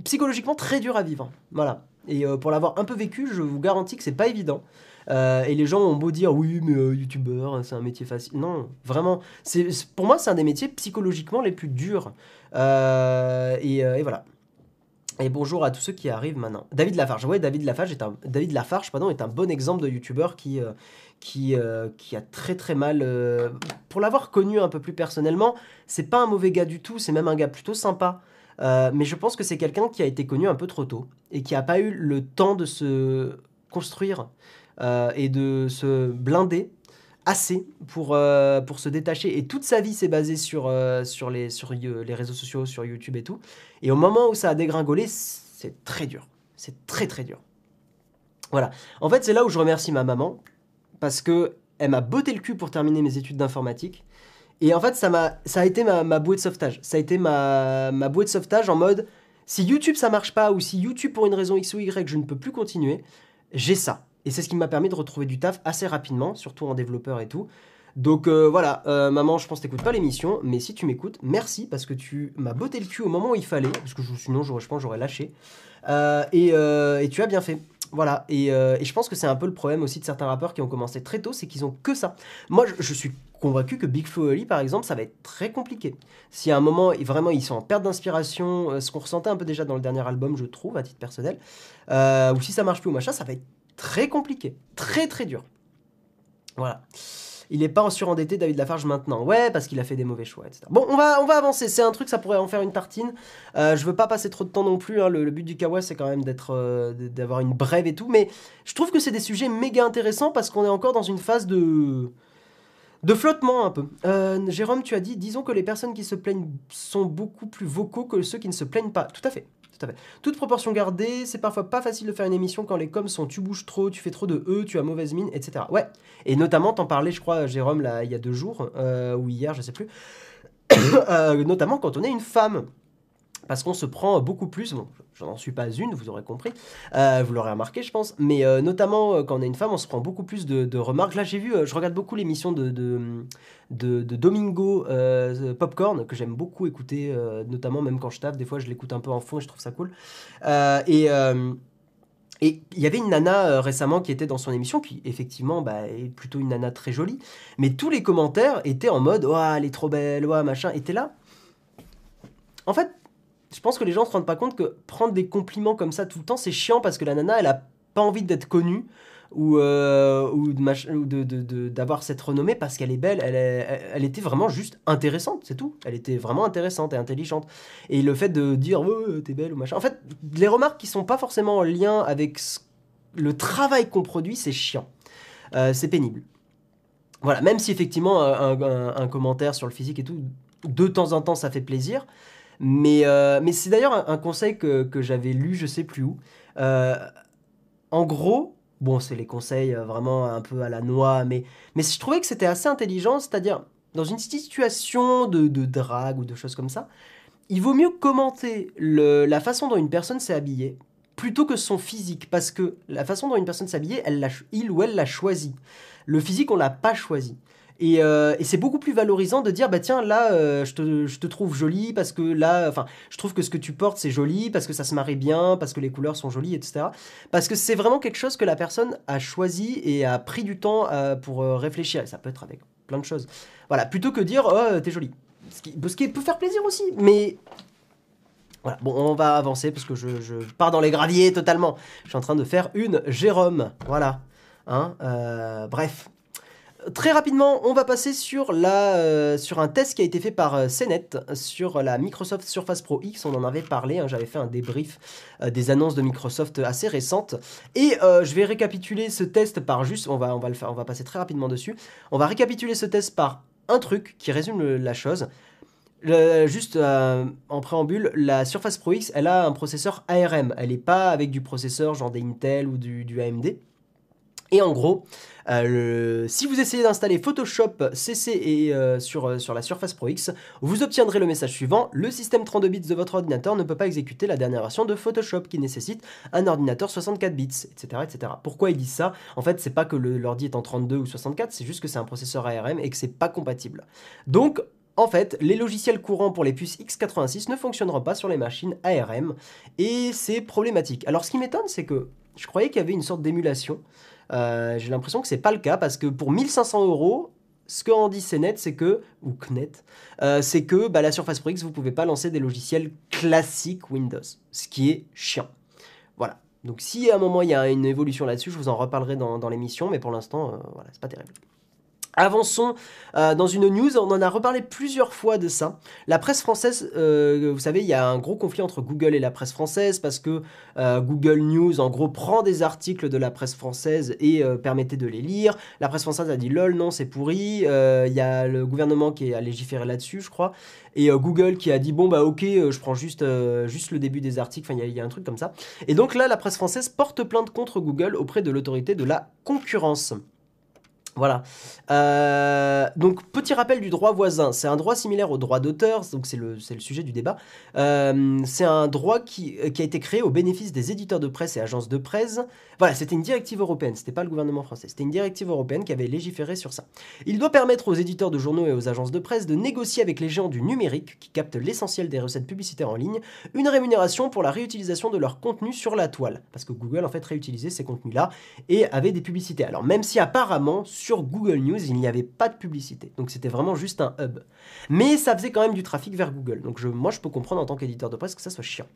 psychologiquement très dur à vivre. Voilà. Et pour l'avoir un peu vécu, je vous garantis que c'est pas évident. Euh, et les gens ont beau dire oui, mais euh, youtubeur, hein, c'est un métier facile. Non, vraiment. Pour moi, c'est un des métiers psychologiquement les plus durs. Euh, et, voilà. Et bonjour à tous ceux qui arrivent maintenant. David Lafarge, ouais, David Lafarge est un, David Lafarge, pardon, est un bon exemple de youtubeur qui, qui, qui a très très mal. pour l'avoir connu un peu plus personnellement, c'est pas un mauvais gars du tout, c'est même un gars plutôt sympa. Mais je pense que c'est quelqu'un qui a été connu un peu trop tôt et qui n'a pas eu le temps de se construire euh, et de se blinder assez pour, euh, pour se détacher. Et toute sa vie s'est basée sur, euh, sur, les, sur les réseaux sociaux, sur YouTube et tout. Et au moment où ça a dégringolé, c'est très dur. C'est très très dur. Voilà. En fait, c'est là où je remercie ma maman parce que elle m'a botté le cul pour terminer mes études d'informatique. Et en fait, ça, m'a, ça a été ma, bouée de sauvetage. Ça a été ma, bouée de sauvetage en mode si YouTube ça marche pas ou si YouTube pour une raison X ou Y je ne peux plus continuer, j'ai ça. Et c'est ce qui m'a permis de retrouver du taf assez rapidement, surtout en développeur et tout. Donc euh, voilà, euh, maman, je pense que t'écoutes pas l'émission, mais si tu m'écoutes, merci parce que tu m'as botté le cul au moment où il fallait, parce que sinon je pense j'aurais lâché. Euh, et, tu as bien fait. Voilà, et, je pense que c'est un peu le problème aussi de certains rappeurs qui ont commencé très tôt, c'est qu'ils ont que ça. Moi, je, suis convaincu que Big Flo par exemple, ça va être très compliqué. Si à un moment, vraiment, ils sont en perte d'inspiration, ce qu'on ressentait un peu déjà dans le dernier album, je trouve, à titre personnel, ou si ça marche plus ou machin, ça va être très compliqué, très très dur. Voilà. Il n'est pas en surendetté David Lafarge maintenant. Ouais, parce qu'il a fait des mauvais choix, etc. Bon, on va, on va avancer. C'est un truc, ça pourrait en faire une tartine. Euh, je veux pas passer trop de temps non plus. Hein. Le, but du kawa, c'est quand même d'être, euh, d'avoir une brève et tout. Mais je trouve que c'est des sujets méga intéressants parce qu'on est encore dans une phase de de flottement un peu. Euh, Jérôme, tu as dit, disons que les personnes qui se plaignent sont beaucoup plus vocaux que ceux qui ne se plaignent pas. Tout à fait. Toute proportion gardée, c'est parfois pas facile de faire une émission quand les coms sont tu bouges trop, tu fais trop de E, tu as mauvaise mine, etc. Ouais. Et notamment, t'en parlais, je crois, Jérôme, là, il y a deux jours, euh, ou hier, je sais plus. Euh, notamment quand on est une femme parce qu'on se prend beaucoup plus, bon, je n'en suis pas une, vous aurez compris, euh, vous l'aurez remarqué, je pense, mais euh, notamment euh, quand on est une femme, on se prend beaucoup plus de, remarques. Là, j'ai vu, je regarde beaucoup l'émission de, de, de, Domingo Popcorn, que j'aime beaucoup écouter, notamment même quand je tape, des fois je l'écoute un peu en fond et je trouve ça cool. et. Et il y avait une nana récemment qui était dans son émission, qui effectivement bah, est plutôt une nana très jolie, mais tous les commentaires étaient en mode Oh, elle est trop belle, ouais, machin, étaient là. En fait, je pense que les gens se rendent pas compte que prendre des compliments comme ça tout le temps, c'est chiant parce que la nana, elle a pas envie d'être connue ou, euh, d'avoir cette renommée parce qu'elle est belle. Elle, était vraiment juste intéressante, c'est tout. Elle était vraiment intéressante et intelligente. Et le fait de dire oh, t'es belle ou machin. En fait, les remarques qui sont pas forcément en lien avec le travail qu'on produit, c'est chiant. Euh, c'est pénible. Voilà, même si effectivement un, commentaire sur le physique et tout, de temps en temps, ça fait plaisir. Mais, euh, mais c'est d'ailleurs un, conseil que, que j'avais lu, je sais plus où. Euh, en gros, bon, c'est les conseils euh, vraiment un peu à la noix, mais, mais je trouvais que c'était assez intelligent, c'est-à-dire dans une situation de, de, drague ou de choses comme ça, il vaut mieux commenter le, la façon dont une personne s'est habillée plutôt que son physique, parce que la façon dont une personne s'est habillée, elle il ou elle l'a choisi. Le physique, on l'a pas choisi. Euh, et, c'est beaucoup plus valorisant de dire bah tiens là euh, je, te, je, te, trouve jolie parce que là enfin je trouve que ce que tu portes c'est joli parce que ça se marie bien parce que les couleurs sont jolies etc parce que c'est vraiment quelque chose que la personne a choisi et a pris du temps euh, pour réfléchir et ça peut être avec plein de choses voilà plutôt que dire oh t'es jolie ce qui, peut faire plaisir aussi mais voilà, bon, on va avancer parce que je, je, pars dans les graviers totalement. Je suis en train de faire une Jérôme. Voilà. Hein, bref. Très rapidement, on va passer sur, la, euh, sur un test qui a été fait par euh, CNET sur la Microsoft Surface Pro X. On en avait parlé, hein, j'avais fait un débrief des annonces de Microsoft assez récentes. Et je vais récapituler ce test par juste, on va, on va le faire, on va passer très rapidement dessus. On va récapituler ce test par un truc qui résume la chose juste euh, en préambule, la Surface Pro X, elle a un processeur ARM. Elle n'est pas avec du processeur genre des Intel ou du, AMD. Et en gros, euh, si vous essayez d'installer Photoshop CC et, euh, sur, sur la Surface Pro X, vous obtiendrez le message suivant le système 32 bits de votre ordinateur ne peut pas exécuter la dernière version de Photoshop qui nécessite un ordinateur 64 bits, etc. etc. Pourquoi ils disent ça? En fait, c'est pas que l'ordi est en 32 ou 64, c'est juste que c'est un processeur ARM et que c'est pas compatible. Donc, en fait, les logiciels courants pour les puces x86 ne fonctionneront pas sur les machines ARM et c'est problématique. Alors ce qui m'étonne, c'est que je croyais qu'il y avait une sorte d'émulation. Euh, j'ai l'impression que c'est pas le cas parce que pour 1500 euros, ce qu'en dit CNET, c'est que, ou CNET, euh, c'est que bah, la Surface Pro X, vous pouvez pas lancer des logiciels classiques Windows, ce qui est chiant. Voilà. Donc si à un moment il y a une évolution là-dessus, je vous en reparlerai dans, l'émission, mais pour l'instant, euh, voilà, c'est pas terrible. Avançons euh, dans une news, on en a reparlé plusieurs fois de ça. La presse française, euh, vous savez, il y a un gros conflit entre Google et la presse française parce que euh, Google News, en gros, prend des articles de la presse française et permettait de les lire. La presse française a dit lol, non, c'est pourri. Il y a le gouvernement qui a légiféré là-dessus, je crois. Et Google qui a dit bon, bah ok, je prends juste, juste le début des articles. Enfin, il y, a un truc comme ça. Et donc là, la presse française porte plainte contre Google auprès de l'autorité de la concurrence. Voilà. Euh, donc, petit rappel du droit voisin. C'est un droit similaire au droit d'auteur, donc c'est le, sujet du débat. Euh, c'est un droit qui, qui, a été créé au bénéfice des éditeurs de presse et agences de presse. Voilà, c'était une directive européenne, c'était pas le gouvernement français, c'était une directive européenne qui avait légiféré sur ça. Il doit permettre aux éditeurs de journaux et aux agences de presse de négocier avec les géants du numérique, qui captent l'essentiel des recettes publicitaires en ligne, une rémunération pour la réutilisation de leur contenu sur la toile. Parce que Google, en fait, réutilisait ces contenus-là et avait des publicités. Alors, même si apparemment, sur Google News, il n'y avait pas de publicité. Donc c'était vraiment juste un hub. Mais ça faisait quand même du trafic vers Google. Donc je, moi, je peux comprendre en tant qu'éditeur de presse que ça soit chiant.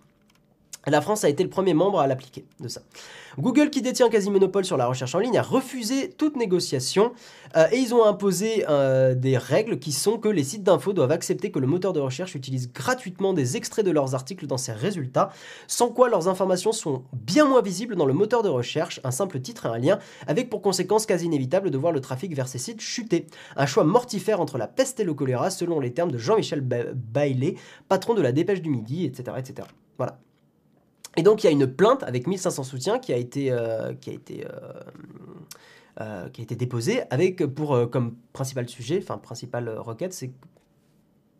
La France a été le premier membre à l'appliquer de ça. Google, qui détient quasi monopole sur la recherche en ligne, a refusé toute négociation euh, et ils ont imposé euh, des règles qui sont que les sites d'infos doivent accepter que le moteur de recherche utilise gratuitement des extraits de leurs articles dans ses résultats, sans quoi leurs informations sont bien moins visibles dans le moteur de recherche, un simple titre et un lien, avec pour conséquence quasi inévitable de voir le trafic vers ces sites chuter. Un choix mortifère entre la peste et le choléra, selon les termes de Jean-Michel Bailey, patron de la Dépêche du Midi, etc. etc. Voilà. Et donc il y a une plainte avec 1500 soutiens qui a été, euh, euh, euh, qui a été déposée avec pour comme principal sujet, enfin principale requête, c'est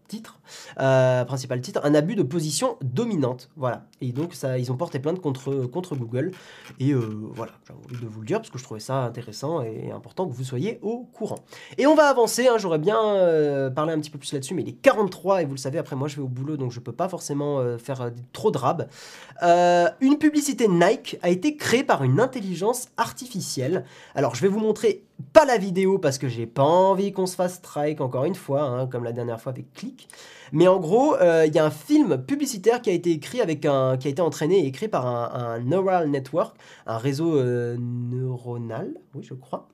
titre, euh, principal titre, un abus de position dominante. Voilà. Et donc, ça, ils ont porté plainte contre, contre Google. Et euh, voilà, j'ai envie de vous le dire parce que je trouvais ça intéressant et important que vous soyez au courant. Et on va avancer. Hein, J'aurais bien euh, parlé un petit peu plus là-dessus, mais il est 43 et vous le savez, après moi je vais au boulot donc je peux pas forcément faire trop de rab. une publicité Nike a été créée par une intelligence artificielle. Alors, je vais vous montrer pas la vidéo parce que j'ai pas envie qu'on se fasse strike encore une fois, hein, comme la dernière fois avec Click. Mais en gros, euh, il y a un film publicitaire qui a été écrit avec un, qui a été entraîné et écrit par un, neural network, un réseau euh, neuronal, oui je crois.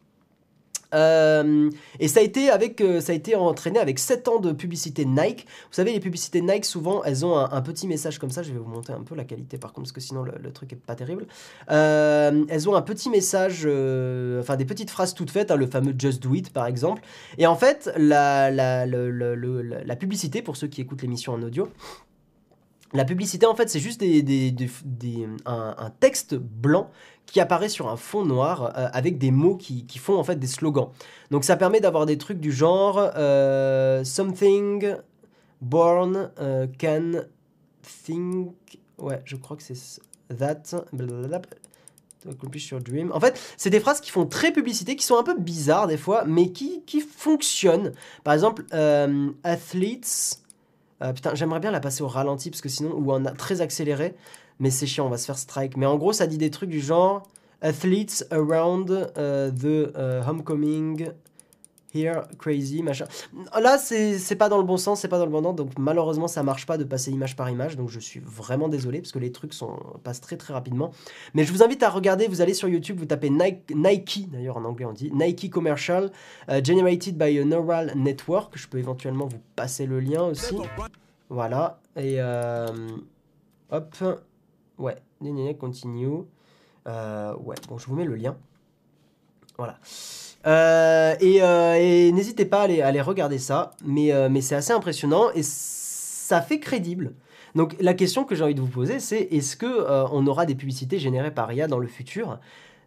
Euh, et ça a été avec, euh, ça a été entraîné avec 7 ans de publicité Nike. Vous savez, les publicités Nike, souvent, elles ont un, petit message comme ça. Je vais vous montrer un peu la qualité, par contre, parce que sinon le, truc est pas terrible. Euh, elles ont un petit message, enfin des petites phrases toutes faites, hein, le fameux Just Do It, par exemple. Et en fait, la publicité, pour ceux qui écoutent l'émission en audio, la publicité, en fait, c'est juste des, un, texte blanc qui apparaît sur un fond noir euh, avec des mots qui, qui, font en fait des slogans. Donc ça permet d'avoir des trucs du genre euh, Something born uh, can think. Ouais, je crois que c'est that. Accomplish your dream. En fait, c'est des phrases qui font très publicité, qui sont un peu bizarres des fois, mais qui, qui fonctionnent. Par exemple, euh, athletes euh, putain, j'aimerais bien la passer au ralenti parce que sinon, ou en très accéléré, mais c'est chiant, on va se faire strike. Mais en gros, ça dit des trucs du genre Athletes around euh, the euh, homecoming Here, crazy, machin. Là, c'est pas dans le bon sens, c'est pas dans le bon sens, donc malheureusement, ça marche pas de passer image par image, donc je suis vraiment désolé parce que les trucs sont, passent très très rapidement. Mais je vous invite à regarder, vous allez sur YouTube, vous tapez Nike, Nike d'ailleurs en anglais on dit, Nike Commercial, euh, Generated by a Neural Network. Je peux éventuellement vous passer le lien aussi. Voilà, et euh, hop, ouais, continue. Euh, ouais, bon, je vous mets le lien. Voilà. Euh, euh, et, n'hésitez pas à aller, regarder ça, mais, euh, mais c'est assez impressionnant et ça fait crédible. Donc la question que j'ai envie de vous poser, c'est est-ce que on aura des publicités générées par IA dans le futur?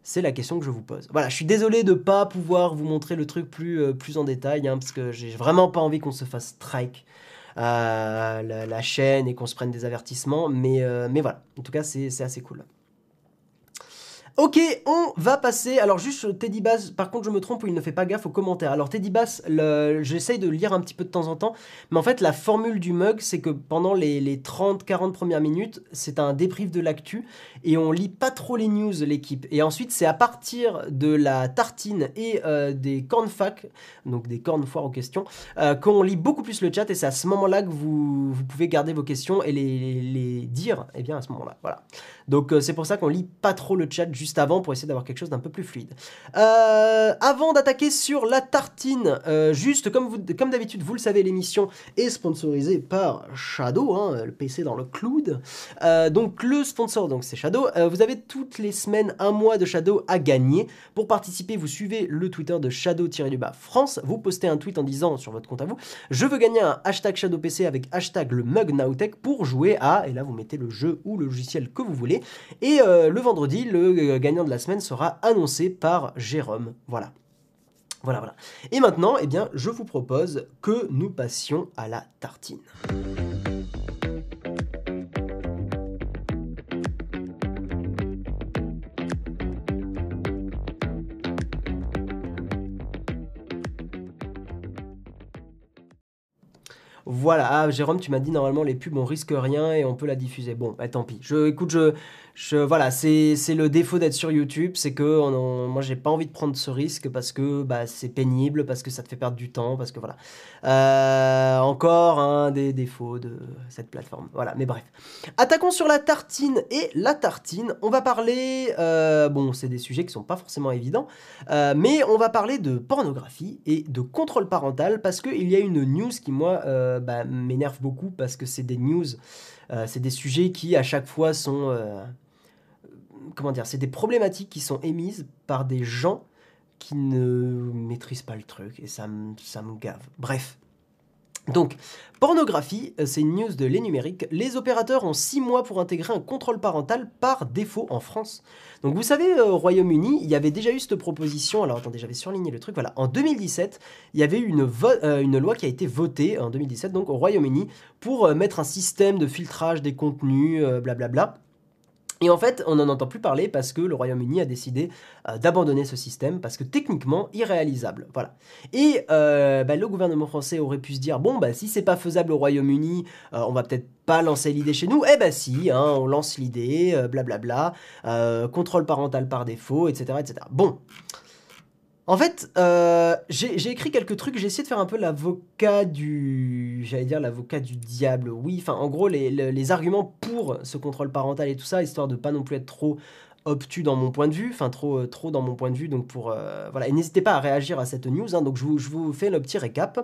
C'est la question que je vous pose. Voilà, je suis désolé de pas pouvoir vous montrer le truc plus, en détail, hein, parce que j'ai vraiment pas envie qu'on se fasse strike la, la, chaîne et qu'on se prenne des avertissements, mais voilà, en tout cas c'est assez cool. Ok, on va passer. Alors, juste Teddy Bass, par contre, je me trompe, il ne fait pas gaffe aux commentaires. Alors, Teddy Bass, j'essaye de lire un petit peu de temps en temps, mais en fait, la formule du mug, c'est que pendant les, 30-40 premières minutes, c'est un débrief de l'actu et on lit pas trop les news, l'équipe. Et ensuite, c'est à partir de la tartine et euh, des cornes fac, donc des cornes foires aux questions, euh, qu'on lit beaucoup plus le chat et c'est à ce moment-là que vous, pouvez garder vos questions et les, dire, eh bien, à ce moment-là. Voilà. Donc, euh, c'est pour ça qu'on lit pas trop le chat avant pour essayer d'avoir quelque chose d'un peu plus fluide. Euh, avant d'attaquer sur la tartine, euh, juste comme, vous, comme d'habitude, vous le savez, l'émission est sponsorisée par Shadow, hein, le PC dans le cloud. Euh, donc le sponsor, donc c'est Shadow. vous avez toutes les semaines un mois de Shadow à gagner. Pour participer, vous suivez le Twitter de Shadow-du-bas France. Vous postez un tweet en disant sur votre compte à vous, je veux gagner un hashtag Shadow PC avec hashtag le mug Nowtech pour jouer à, et là vous mettez le jeu ou le logiciel que vous voulez. Et le vendredi, le gagnant de la semaine sera annoncé par Jérôme. Voilà. Voilà, voilà. Et maintenant, eh bien, je vous propose que nous passions à la tartine. Voilà, ah, Jérôme, tu m'as dit normalement les pubs on risque rien et on peut la diffuser. Bon, bah, tant pis. Je, écoute, je, voilà, c'est le défaut d'être sur YouTube, c'est que moi j'ai pas envie de prendre ce risque parce que bah, c'est pénible, parce que ça te fait perdre du temps, parce que voilà. Euh, encore un des défauts de cette plateforme. Voilà, mais bref. Attaquons sur la tartine et la tartine. On va parler, euh, bon, c'est des sujets qui sont pas forcément évidents, euh, mais on va parler de pornographie et de contrôle parental parce qu'il y a une news qui moi bah, m'énerve beaucoup parce que c'est des news, c'est des sujets qui à chaque fois sont comment dire, c'est des problématiques qui sont émises par des gens qui ne maîtrisent pas le truc et ça me, gave. Bref. Donc, pornographie, euh, c'est une news de l'énumérique. Les opérateurs ont 6 mois pour intégrer un contrôle parental par défaut en France. Donc, vous savez, euh, au Royaume-Uni, il y avait déjà eu cette proposition. Alors, attendez, j'avais surligné le truc. Voilà, en 2017, il y avait euh, une loi qui a été votée en 2017, donc au Royaume-Uni, pour mettre un système de filtrage des contenus, blablabla. Et en fait, on n'en entend plus parler parce que le Royaume-Uni a décidé euh, d'abandonner ce système parce que techniquement irréalisable. Voilà. Et euh, bah, le gouvernement français aurait pu se dire bon bah si c'est pas faisable au Royaume-Uni, euh, on va peut-être pas lancer l'idée chez nous. Eh bah si, hein, on lance l'idée, blablabla, contrôle parental par défaut, etc., etc. Bon. En fait, euh, j'ai écrit quelques trucs, j'ai essayé de faire un peu l'avocat du... J'allais dire l'avocat du diable, oui. Enfin, en gros, les, arguments pour ce contrôle parental et tout ça, histoire de pas non plus être trop obtus dans mon point de vue, enfin trop, euh, trop dans mon point de vue, donc pour... Euh, voilà, et n'hésitez pas à réagir à cette news, hein, donc je vous, je vous, fais le petit récap.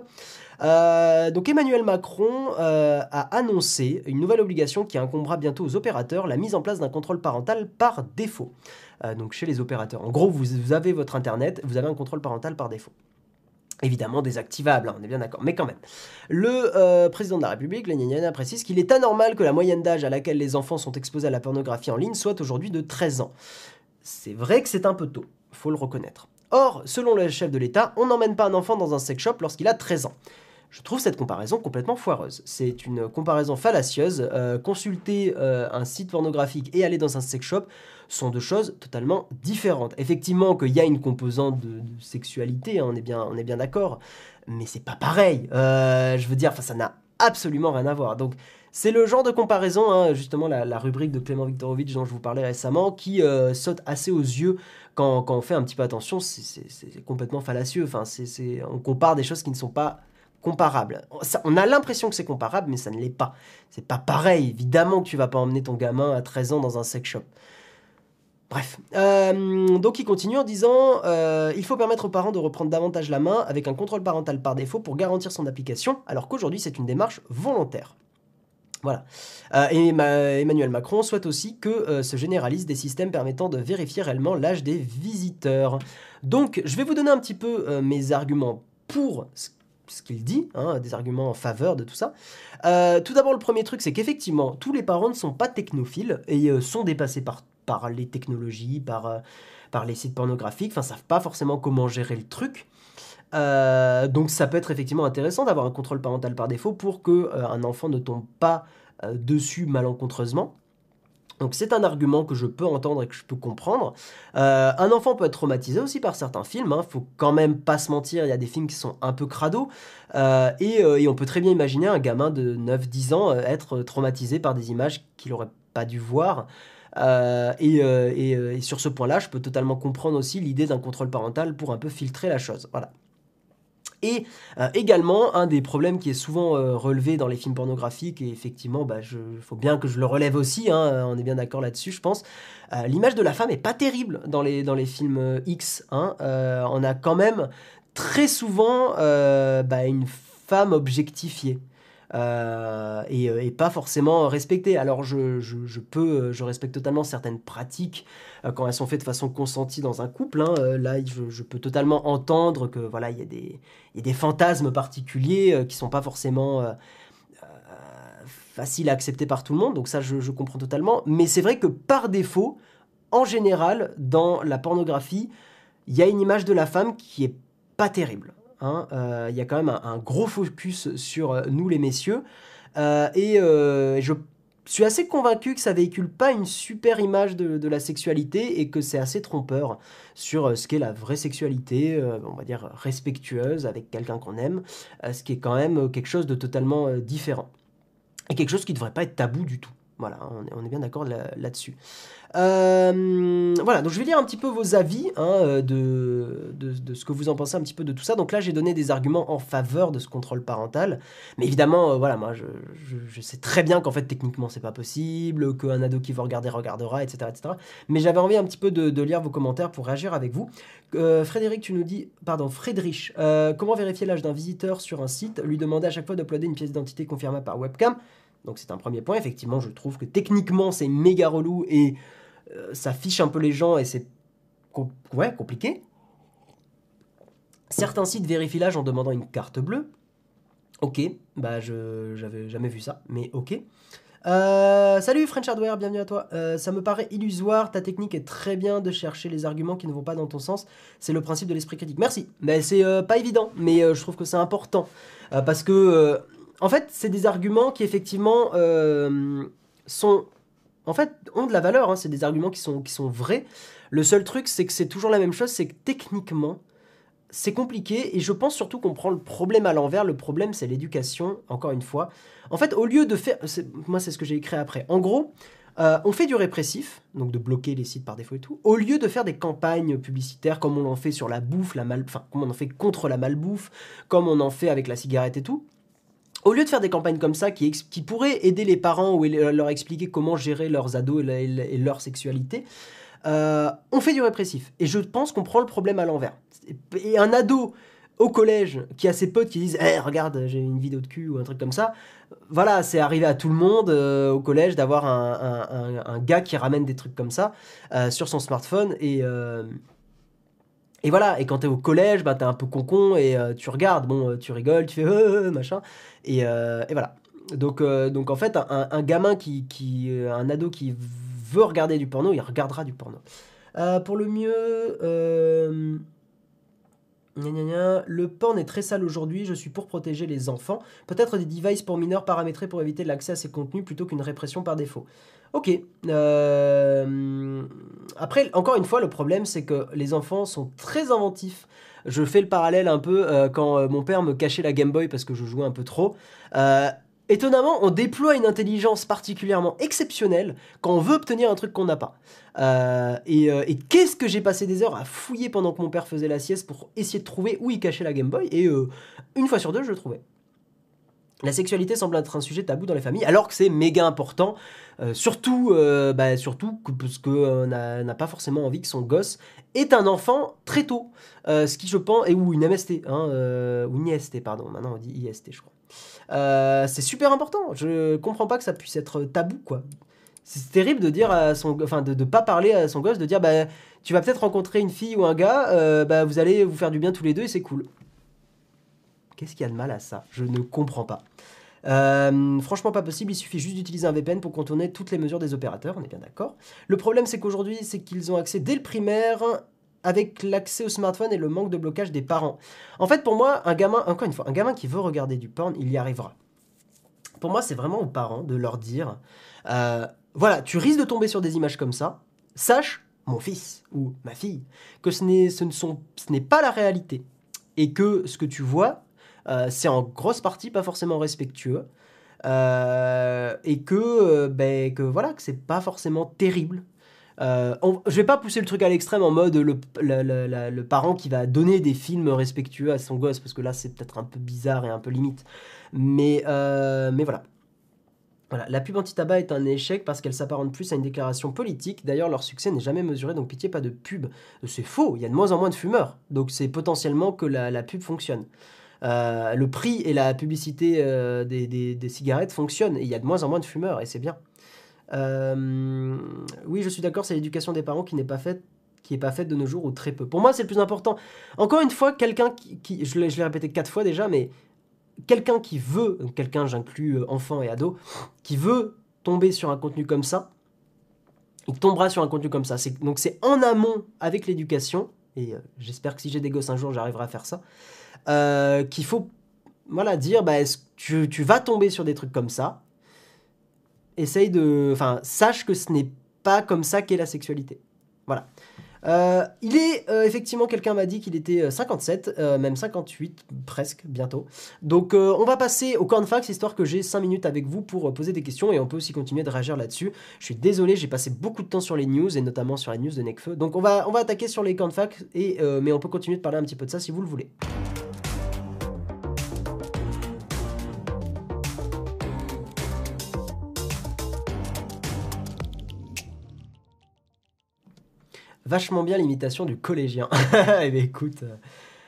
donc Emmanuel Macron a annoncé une nouvelle obligation qui incombera bientôt aux opérateurs, la mise en place d'un contrôle parental par défaut. Euh, donc chez les opérateurs. En gros, vous, avez votre Internet, vous avez un contrôle parental par défaut. Évidemment désactivable, hein, on est bien d'accord, mais quand même. Le euh, président de la République, Lénine, précise qu'il est anormal que la moyenne d'âge à laquelle les enfants sont exposés à la pornographie en ligne soit aujourd'hui de 13 ans. C'est vrai que c'est un peu tôt, faut le reconnaître. Or, selon le chef de l'État, on n'emmène pas un enfant dans un sex shop lorsqu'il a 13 ans. Je trouve cette comparaison complètement foireuse. C'est une comparaison fallacieuse. Euh, consulter un site pornographique et aller dans un sex shop, sont deux choses totalement différentes. Effectivement qu'il y a une composante de, sexualité, hein, on est bien, d'accord, mais c'est pas pareil. Euh, je veux dire, ça n'a absolument rien à voir. Donc C'est le genre de comparaison, hein, justement la, rubrique de Clément Viktorovitch dont je vous parlais récemment, qui euh, saute assez aux yeux quand, on fait un petit peu attention. C'est complètement fallacieux. Enfin, on compare des choses qui ne sont pas comparables. on a l'impression que c'est comparable, mais ça ne l'est pas. C'est pas pareil. Évidemment que tu vas pas emmener ton gamin à 13 ans dans un sex shop. Bref, euh, donc il continue en disant euh, il faut permettre aux parents de reprendre davantage la main avec un contrôle parental par défaut pour garantir son application, alors qu'aujourd'hui c'est une démarche volontaire. Voilà. Euh, et Emmanuel Macron souhaite aussi que se généralisent des systèmes permettant de vérifier réellement l'âge des visiteurs. Donc, je vais vous donner un petit peu mes arguments pour ce qu'il dit, hein, des arguments en faveur de tout ça. tout d'abord, le premier truc, c'est qu'effectivement, tous les parents ne sont pas technophiles et sont dépassés par par les technologies, par, euh, par les sites pornographiques, enfin, savent pas forcément comment gérer le truc. Euh, donc ça peut être effectivement intéressant d'avoir un contrôle parental par défaut pour que euh, un enfant ne tombe pas dessus malencontreusement. Donc c'est un argument que je peux entendre et que je peux comprendre. un enfant peut être traumatisé aussi par certains films. Hein. Faut quand même pas se mentir, il y a des films qui sont un peu crado. et, et, on peut très bien imaginer un gamin de 9-10 ans être traumatisé par des images qu'il aurait pas dû voir. Euh, euh, euh, et, sur ce point-là, je peux totalement comprendre aussi l'idée d'un contrôle parental pour un peu filtrer la chose. Voilà. Et également, un des problèmes qui est souvent relevé dans les films pornographiques, et effectivement, il bah, faut bien que je le relève aussi, hein, on est bien d'accord là-dessus, je pense, l'image de la femme est pas terrible dans les, dans les films X. Hein, on a quand même très souvent bah, une femme objectifiée. Euh, euh, et, pas forcément respectées. Alors je, je, peux, euh, je respecte totalement certaines pratiques quand elles sont faites de façon consentie dans un couple. Hein. là, je, peux totalement entendre que voilà, il y, y a des fantasmes particuliers qui sont pas forcément faciles à accepter par tout le monde. Donc ça, je, comprends totalement. Mais c'est vrai que par défaut, en général, dans la pornographie, il y a une image de la femme qui est pas terrible. Hein, euh, il y a quand même un, gros focus sur euh, nous les messieurs. Euh, et je suis assez convaincu que ça véhicule pas une super image de, la sexualité et que c'est assez trompeur sur ce qu'est la vraie sexualité, on va dire respectueuse avec quelqu'un qu'on aime, ce qui est quand même quelque chose de totalement différent. Et quelque chose qui ne devrait pas être tabou du tout. Voilà, on est, bien d'accord là-dessus. Euh, voilà, donc je vais lire un petit peu vos avis hein, euh, de, ce que vous en pensez un petit peu de tout ça. Donc là, j'ai donné des arguments en faveur de ce contrôle parental. Mais évidemment, euh, voilà, moi, je, sais très bien qu'en fait, techniquement, c'est pas possible, qu'un ado qui veut regarder regardera, etc. etc. Mais j'avais envie un petit peu de, lire vos commentaires pour réagir avec vous. Frédéric, tu nous dis, pardon, Friedrich, comment vérifier l'âge d'un visiteur sur un site Lui demander à chaque fois d'uploader une pièce d'identité confirmée par webcam? Donc c'est un premier point. Effectivement, je trouve que techniquement, c'est méga relou et euh, ça fiche un peu les gens et c'est ouais, compliqué. Certains sites vérifient l'âge en demandant une carte bleue. Ok, bah je j'avais jamais vu ça, mais ok. Euh, salut French Hardware, bienvenue à toi. Euh, ça me paraît illusoire, ta technique est très bien de chercher les arguments qui ne vont pas dans ton sens. C'est le principe de l'esprit critique. Merci. Mais c'est pas évident, mais je trouve que c'est important parce que en fait, c'est des arguments qui effectivement sont en fait, ont de la valeur. Hein. C'est des arguments qui sont, qui sont vrais. Le seul truc, c'est que c'est toujours la même chose, c'est que techniquement, c'est compliqué et je pense surtout qu'on prend le problème à l'envers. Le problème, c'est l'éducation, encore une fois. En fait, au lieu de faire... Moi, c'est ce que j'ai écrit après. En gros, euh, on fait du répressif, donc de bloquer les sites par défaut et tout, au lieu de faire des campagnes publicitaires comme on en fait sur la bouffe, la mal... enfin, comme on en fait contre la malbouffe, comme on en fait avec la cigarette et tout au lieu de faire des campagnes comme ça qui, pourraient aider les parents ou leur expliquer comment gérer leurs ados et, leur sexualité, euh, on fait du répressif. Et je pense qu'on prend le problème à l'envers. Et un ado au collège qui a ses potes qui disent hey, regarde j'ai une vidéo de cul ou un truc comme ça voilà c'est arrivé à tout le monde euh, au collège d'avoir un, gars qui ramène des trucs comme ça euh, sur son smartphone et et voilà, et quand t'es au collège, bah t'es un peu con et euh, tu regardes, bon, euh, tu rigoles, tu fais euh, machin, et, et, voilà. Donc, donc en fait, un, gamin qui, qui, un ado qui veut regarder du porno, il regardera du porno. pour le mieux, le porn est très sale aujourd'hui, je suis pour protéger les enfants. Peut-être des devices pour mineurs paramétrés pour éviter l'accès à ces contenus plutôt qu'une répression par défaut. Ok. Euh, après, encore une fois, le problème, c'est que les enfants sont très inventifs. Je fais le parallèle un peu euh, quand euh, mon père me cachait la Game Boy parce que je jouais un peu trop. étonnamment, on déploie une intelligence particulièrement exceptionnelle quand on veut obtenir un truc qu'on n'a pas. Et, qu'est-ce que j'ai passé des heures à fouiller pendant que mon père faisait la sieste pour essayer de trouver où il cachait la Game Boy, et une fois sur deux, je le trouvais. La sexualité semble être un sujet tabou dans les familles, alors que c'est méga important, surtout, bah, surtout parce qu'on n'a pas forcément envie que son gosse est un enfant très tôt. ce qui, je pense, et ou une MST, hein, ou une IST, pardon, maintenant on dit IST, je crois. Euh, c'est super important. Je comprends pas que ça puisse être tabou, quoi. C'est terrible de dire à son, enfin de, pas parler à son gosse, de dire bah tu vas peut-être rencontrer une fille ou un gars, euh, bah vous allez vous faire du bien tous les deux et c'est cool. Qu'est-ce qu'il y a de mal à ça? Je ne comprends pas. Euh, franchement, pas possible. Il suffit juste d'utiliser un VPN pour contourner toutes les mesures des opérateurs. On est bien d'accord. Le problème, c'est qu'aujourd'hui, c'est qu'ils ont accès dès le primaire avec l'accès au smartphone et le manque de blocage des parents. En fait, pour moi, un gamin, encore une fois, un gamin qui veut regarder du porn, il y arrivera. Pour moi, c'est vraiment aux parents de leur dire, euh, voilà, tu risques de tomber sur des images comme ça, sache, mon fils ou ma fille, que ce n'est, ce ne sont, ce n'est pas la réalité. Et que ce que tu vois, c'est en grosse partie pas forcément respectueux. Euh, et que, ben, que voilà, que c'est pas forcément terrible euh, je vais pas pousser le truc à l'extrême en mode le, parent qui va donner des films respectueux à son gosse, parce que là c'est peut-être un peu bizarre et un peu limite. Mais, euh, mais voilà. Voilà, la pub anti-tabac est un échec parce qu'elle s'apparente plus à une déclaration politique. D'ailleurs, leur succès n'est jamais mesuré, donc pitié, pas de pub. C'est faux, il y a de moins en moins de fumeurs. Donc c'est potentiellement que la, pub fonctionne. Euh, le prix et la publicité des, des, cigarettes fonctionnent et il y a de moins en moins de fumeurs et c'est bien. Euh, oui, je suis d'accord, c'est l'éducation des parents qui n'est pas faite qui est pas faite de nos jours ou très peu. Pour moi, c'est le plus important. Encore une fois, quelqu'un qui, je l'ai répété quatre fois déjà, mais quelqu'un qui veut, quelqu'un, j'inclus euh, enfant et ado, qui veut tomber sur un contenu comme ça, il tombera sur un contenu comme ça. Donc c'est en amont avec l'éducation, et euh, j'espère que si j'ai des gosses un jour, j'arriverai à faire ça, qu'il faut voilà, dire, bah, tu, tu vas tomber sur des trucs comme ça, essaye de. Enfin, sache que ce n'est pas comme ça qu'est la sexualité. Voilà. Euh, il est euh, effectivement, quelqu'un m'a dit qu'il était 57, euh, même 58 presque bientôt. Donc on va passer au cornfax histoire que j'ai 5 minutes avec vous pour poser des questions et on peut aussi continuer de réagir là-dessus. Je suis désolé, j'ai passé beaucoup de temps sur les news et notamment sur la news de Necfeu. Donc on va, on va attaquer sur les cornfax et mais on peut continuer de parler un petit peu de ça si vous le voulez. Vachement bien l'imitation du collégien. eh bien, écoute, euh,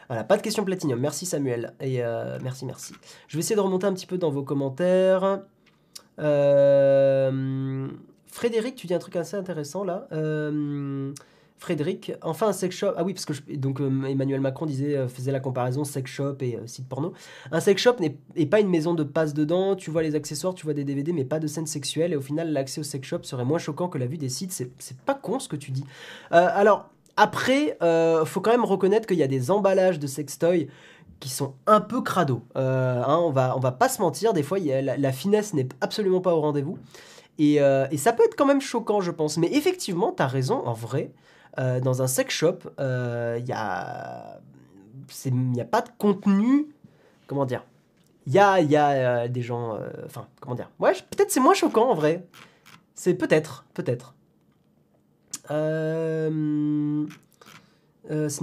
voilà, pas de question platinium. Merci Samuel. Et euh, merci, merci. Je vais essayer de remonter un petit peu dans vos commentaires. Euh, Frédéric, tu dis un truc assez intéressant là. Frédéric, enfin un sex shop. Ah oui, parce que donc euh, Emmanuel Macron disait, euh, faisait la comparaison sex shop et euh, site porno. Un sex shop n'est pas une maison de passe dedans. Tu vois les accessoires, tu vois des DVD, mais pas de scènes sexuelles. Et au final, l'accès au sex shop serait moins choquant que la vue des sites. C'est pas con ce que tu dis. alors après, faut quand même reconnaître qu'il y a des emballages de sextoy qui sont un peu crado. Hein, on va on va pas se mentir. Des fois, la, finesse n'est absolument pas au rendez-vous. Et, et, ça peut être quand même choquant, je pense. Mais effectivement, tu as raison, en vrai. Euh, dans un sex shop, il euh, n'y a, a pas de contenu. Comment dire Il y a, y a euh, des gens. Enfin, comment dire Ouais, peut-être c'est moins choquant en vrai. C'est peut-être, peut-être. ce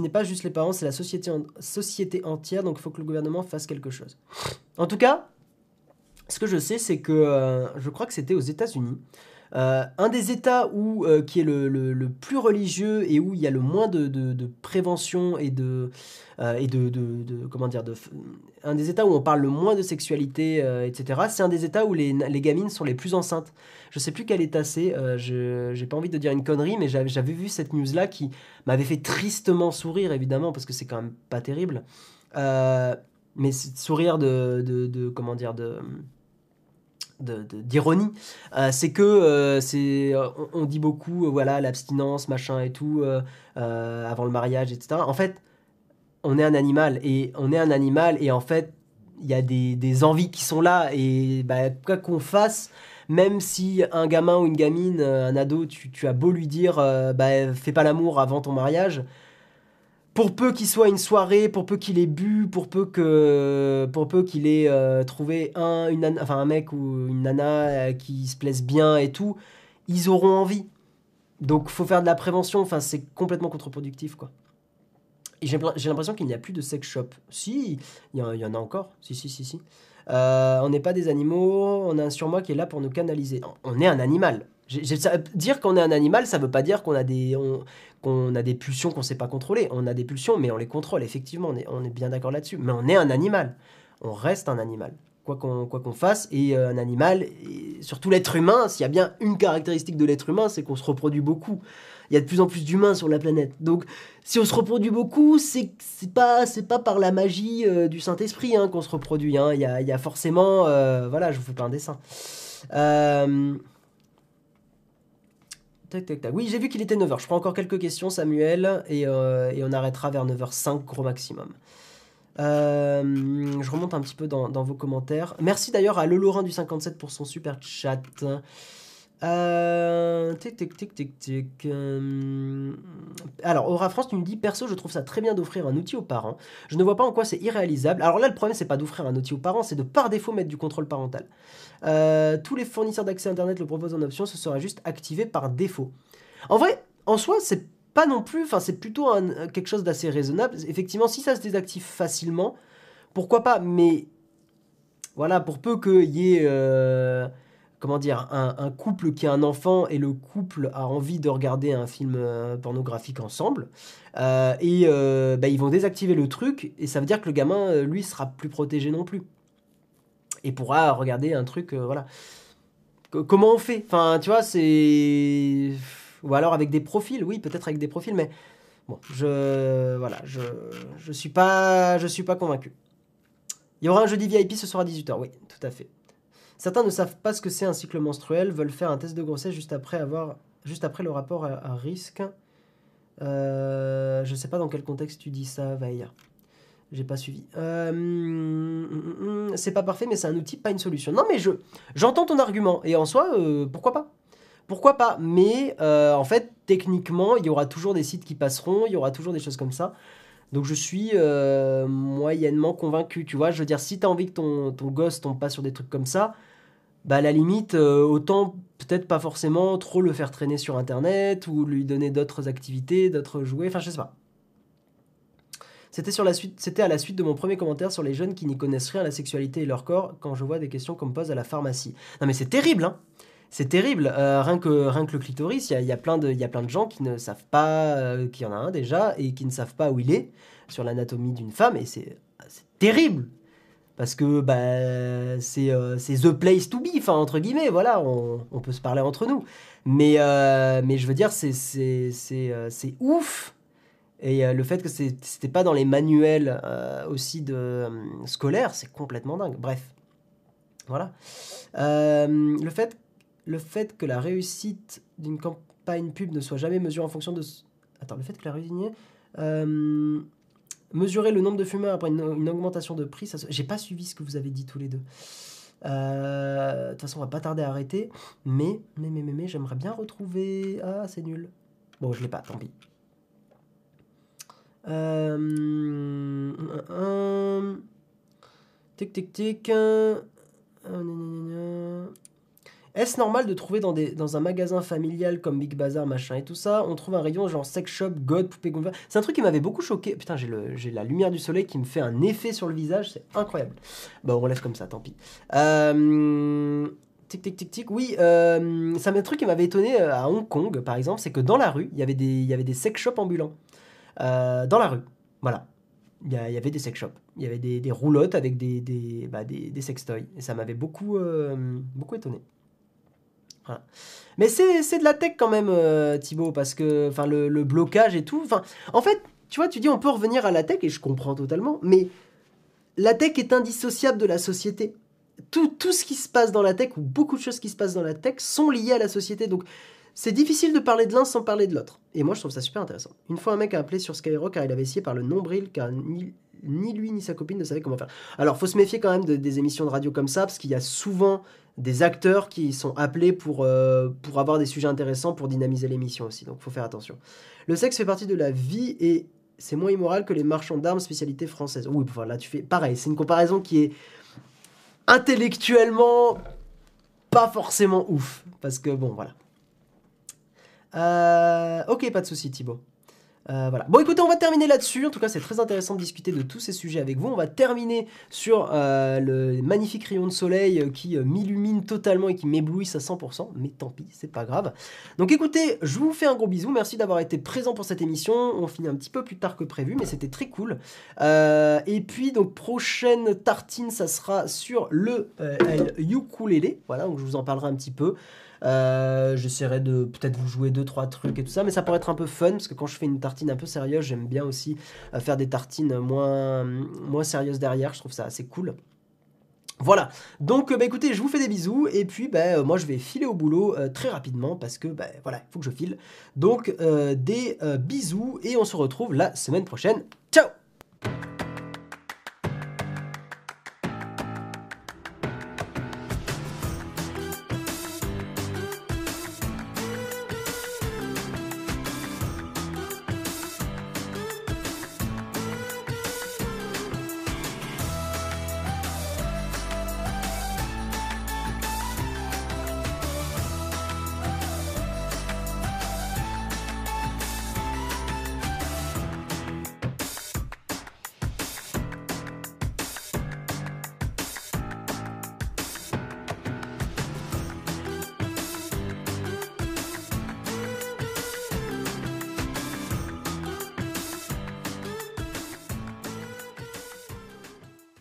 n'est pas juste les parents, c'est la société entière, donc il faut que le gouvernement fasse quelque chose. En tout cas, ce que je sais, c'est que je crois que c'était aux États-Unis. Euh, un des États où, euh, qui est le, plus religieux et où il y a le moins de, prévention et de, euh, et de, comment dire, de, un des États où on parle le moins de sexualité, etc. C'est un des États où les, les, gamines sont les plus enceintes. Je sais plus quel État c'est. je j'ai pas envie de dire une connerie, mais j'avais vu cette news là qui m'avait fait tristement sourire évidemment parce que c'est quand même pas terrible. mais sourire de, de comment dire de d'ironie, euh, c'est que euh, c'est on, dit beaucoup euh, voilà l'abstinence machin et tout avant le mariage etc. En fait, on est un animal et on est un animal et en fait il y a des, envies qui sont là et bah, quoi qu'on fasse, même si un gamin ou une gamine, un ado, tu, as beau lui dire bah, fais pas l'amour avant ton mariage, pour peu qu'il soit une soirée, pour peu qu'il ait bu, pour peu que, pour peu qu'il ait euh, trouvé un, une, enfin un mec ou une nana euh, qui se plaise bien et tout, ils auront envie. Donc faut faire de la prévention. Enfin c'est complètement contre-productif quoi. J'ai l'impression qu'il n'y a plus de sex shop. Si, il y, en a encore. Si si si si. Euh, on n'est pas des animaux. On a un surmoi qui est là pour nous canaliser. On est un animal. Dire qu'on est un animal, ça veut pas dire qu'on a des qu'on a des pulsions qu'on sait pas contrôler. On a des pulsions, mais on les contrôle, effectivement, on est, on bien d'accord là-dessus. Mais on est un animal. On reste un animal. Quoi qu'on fasse, et euh, un animal, surtout l'être humain, s'il y a bien une caractéristique de l'être humain, c'est qu'on se reproduit beaucoup. Il y a de plus en plus d'humains sur la planète. Donc, si on se reproduit beaucoup, c'est c'est pas par la magie euh, du Saint-Esprit hein, qu'on se reproduit. Hein. Il, y a, il, y a, forcément, euh, voilà, je vous fais pas un dessin. Euh, oui, j'ai vu qu'il était 9h. Je prends encore quelques questions, Samuel, et, euh, on arrêtera vers 9h05, gros maximum. Euh, je remonte un petit peu dans, vos commentaires. Merci d'ailleurs à Le Lorrain du 57 pour son super chat. Euh, tic, tic, tic, tic. Euh, alors, Aura France, tu me dis, perso, je trouve ça très bien d'offrir un outil aux parents. Je ne vois pas en quoi c'est irréalisable. Alors là, le problème, c'est pas d'offrir un outil aux parents, c'est de par défaut mettre du contrôle parental. Euh, tous les fournisseurs d'accès Internet le proposent en option, ce sera juste activé par défaut. En vrai, en soi, c'est pas non plus, enfin, c'est plutôt quelque chose d'assez raisonnable. Effectivement, si ça se désactive facilement, pourquoi pas, mais voilà, pour peu qu'il y ait comment dire, un, couple qui a un enfant et le couple a envie de regarder un film euh, pornographique ensemble. Euh, et euh, bah, ils vont désactiver le truc et ça veut dire que le gamin, lui, sera plus protégé non plus. Et pourra regarder un truc, voilà. comment on fait? Enfin, tu vois, c'est... Ou alors avec des profils, oui, peut-être avec des profils, mais bon, je... Voilà, je, je suis pas... Je suis pas convaincu. Il y aura un jeudi VIP, ce sera à 18h, oui, tout à fait. Certains ne savent pas ce que c'est un cycle menstruel, veulent faire un test de grossesse juste après, avoir, juste après le rapport à, risque. Euh, je sais pas dans quel contexte tu dis ça, Vaïa. J'ai pas suivi. Euh, mm, mm, mm, c'est pas parfait, mais c'est un outil, pas une solution. Non, mais je j'entends ton argument. Et en soi, euh, pourquoi pas? Pourquoi pas? Mais en fait, techniquement, il y aura toujours des sites qui passeront, il y aura toujours des choses comme ça. Donc je suis moyennement convaincu. Tu vois, je veux dire, si tu as envie que ton, ton gosse tombe pas sur des trucs comme ça, bah la limite, euh, autant peut-être pas forcément trop le faire traîner sur Internet ou lui donner d'autres activités, d'autres jouets, enfin je sais pas. C'était sur la suite, c'était à la suite de mon premier commentaire sur les jeunes qui n'y connaissent rien à la sexualité et leur corps quand je vois des questions qu'on me pose à la pharmacie. Non mais c'est terrible, hein c'est terrible. Euh, rien, que, rien que le clitoris, il y a, plein de, y a plein de gens qui ne savent pas euh, qu'il y en a un déjà et qui ne savent pas où il est sur l'anatomie d'une femme et c'est terrible parce que bah, euh, c'est the place to be, enfin entre guillemets, voilà, on, peut se parler entre nous. Mais, euh, mais je veux dire, c'est euh, ouf. Et le fait que c'était pas dans les manuels aussi de scolaires, c'est complètement dingue. Bref, voilà. le, fait, le fait que la réussite d'une campagne pub ne soit jamais mesurée en fonction de... Attends, le fait que la réussite mesurer le nombre de fumeurs après une, augmentation de prix, ça, j'ai pas suivi ce que vous avez dit tous les deux. Euh, de toute façon, on va pas tarder à arrêter. Mais, mais, mais, mais, mais j'aimerais bien retrouver. Ah, c'est nul. Bon, je l'ai pas, tant pis. Euh, tic, tic, tic. Est-ce normal de trouver dans, un magasin familial comme Big Bazar, machin et tout ça, on trouve un rayon genre sex shop, god, poupée gonflable? C'est un truc qui m'avait beaucoup choqué. Putain, j'ai la lumière du soleil qui me fait un effet sur le visage, c'est incroyable. Bah, on relève comme ça, tant pis. Euh, tic, tic, tic, tic. Oui, euh, c'est un truc qui m'avait étonné euh, à Hong Kong, par exemple, c'est que dans la rue, il y avait des, y sex shops ambulants. Euh, dans la rue, voilà. Il y, avait des sex shops. Il y avait des, des roulottes avec des, des, bah, des. Et ça m'avait beaucoup, beaucoup étonné. Mais c'est de la tech quand même, euh, Thibaut, parce que enfin le, le, blocage et tout. En fait, tu vois, tu dis on peut revenir à la tech et je comprends totalement, mais la tech est indissociable de la société. Tout, tout ce qui se passe dans la tech ou beaucoup de choses qui se passent dans la tech sont liées à la société. Donc c'est difficile de parler de l'un sans parler de l'autre. Et moi, je trouve ça super intéressant. Une fois, un mec a appelé sur Skyrock car il avait essayé par le nombril, car ni, ni lui ni sa copine ne savaient comment faire. Alors, faut se méfier quand même de, des émissions de radio comme ça, parce qu'il y a souvent des acteurs qui sont appelés pour, euh, pour avoir des sujets intéressants pour dynamiser l'émission aussi. Donc, faut faire attention. Le sexe fait partie de la vie et c'est moins immoral que les marchands d'armes spécialité française. Oui, enfin là tu fais pareil, c'est une comparaison qui est intellectuellement pas forcément ouf. Parce que bon, voilà. Euh, ok, pas de souci, Thibaut. Euh, voilà. Bon, écoutez, on va terminer là-dessus. En tout cas, c'est très intéressant de discuter de tous ces sujets avec vous. On va terminer sur euh, le magnifique rayon de soleil qui m'illumine totalement et qui m'éblouisse à 100%. Mais tant pis, c'est pas grave. Donc, écoutez, je vous fais un gros bisou. Merci d'avoir été présent pour cette émission. On finit un petit peu plus tard que prévu, mais c'était très cool. et puis, donc, prochaine tartine, ça sera sur le ukulélé. Voilà, donc je vous en parlerai un petit peu. Euh, j'essaierai de peut-être vous jouer deux trois trucs et tout ça, mais ça pourrait être un peu fun parce que quand je fais une tartine un peu sérieuse, j'aime bien aussi euh, faire des tartines moins moins sérieuses derrière. Je trouve ça assez cool. Voilà, donc bah, écoutez, je vous fais des bisous et puis bah, moi je vais filer au boulot très rapidement parce que bah, voilà, il faut que je file. Donc des bisous et on se retrouve la semaine prochaine. Ciao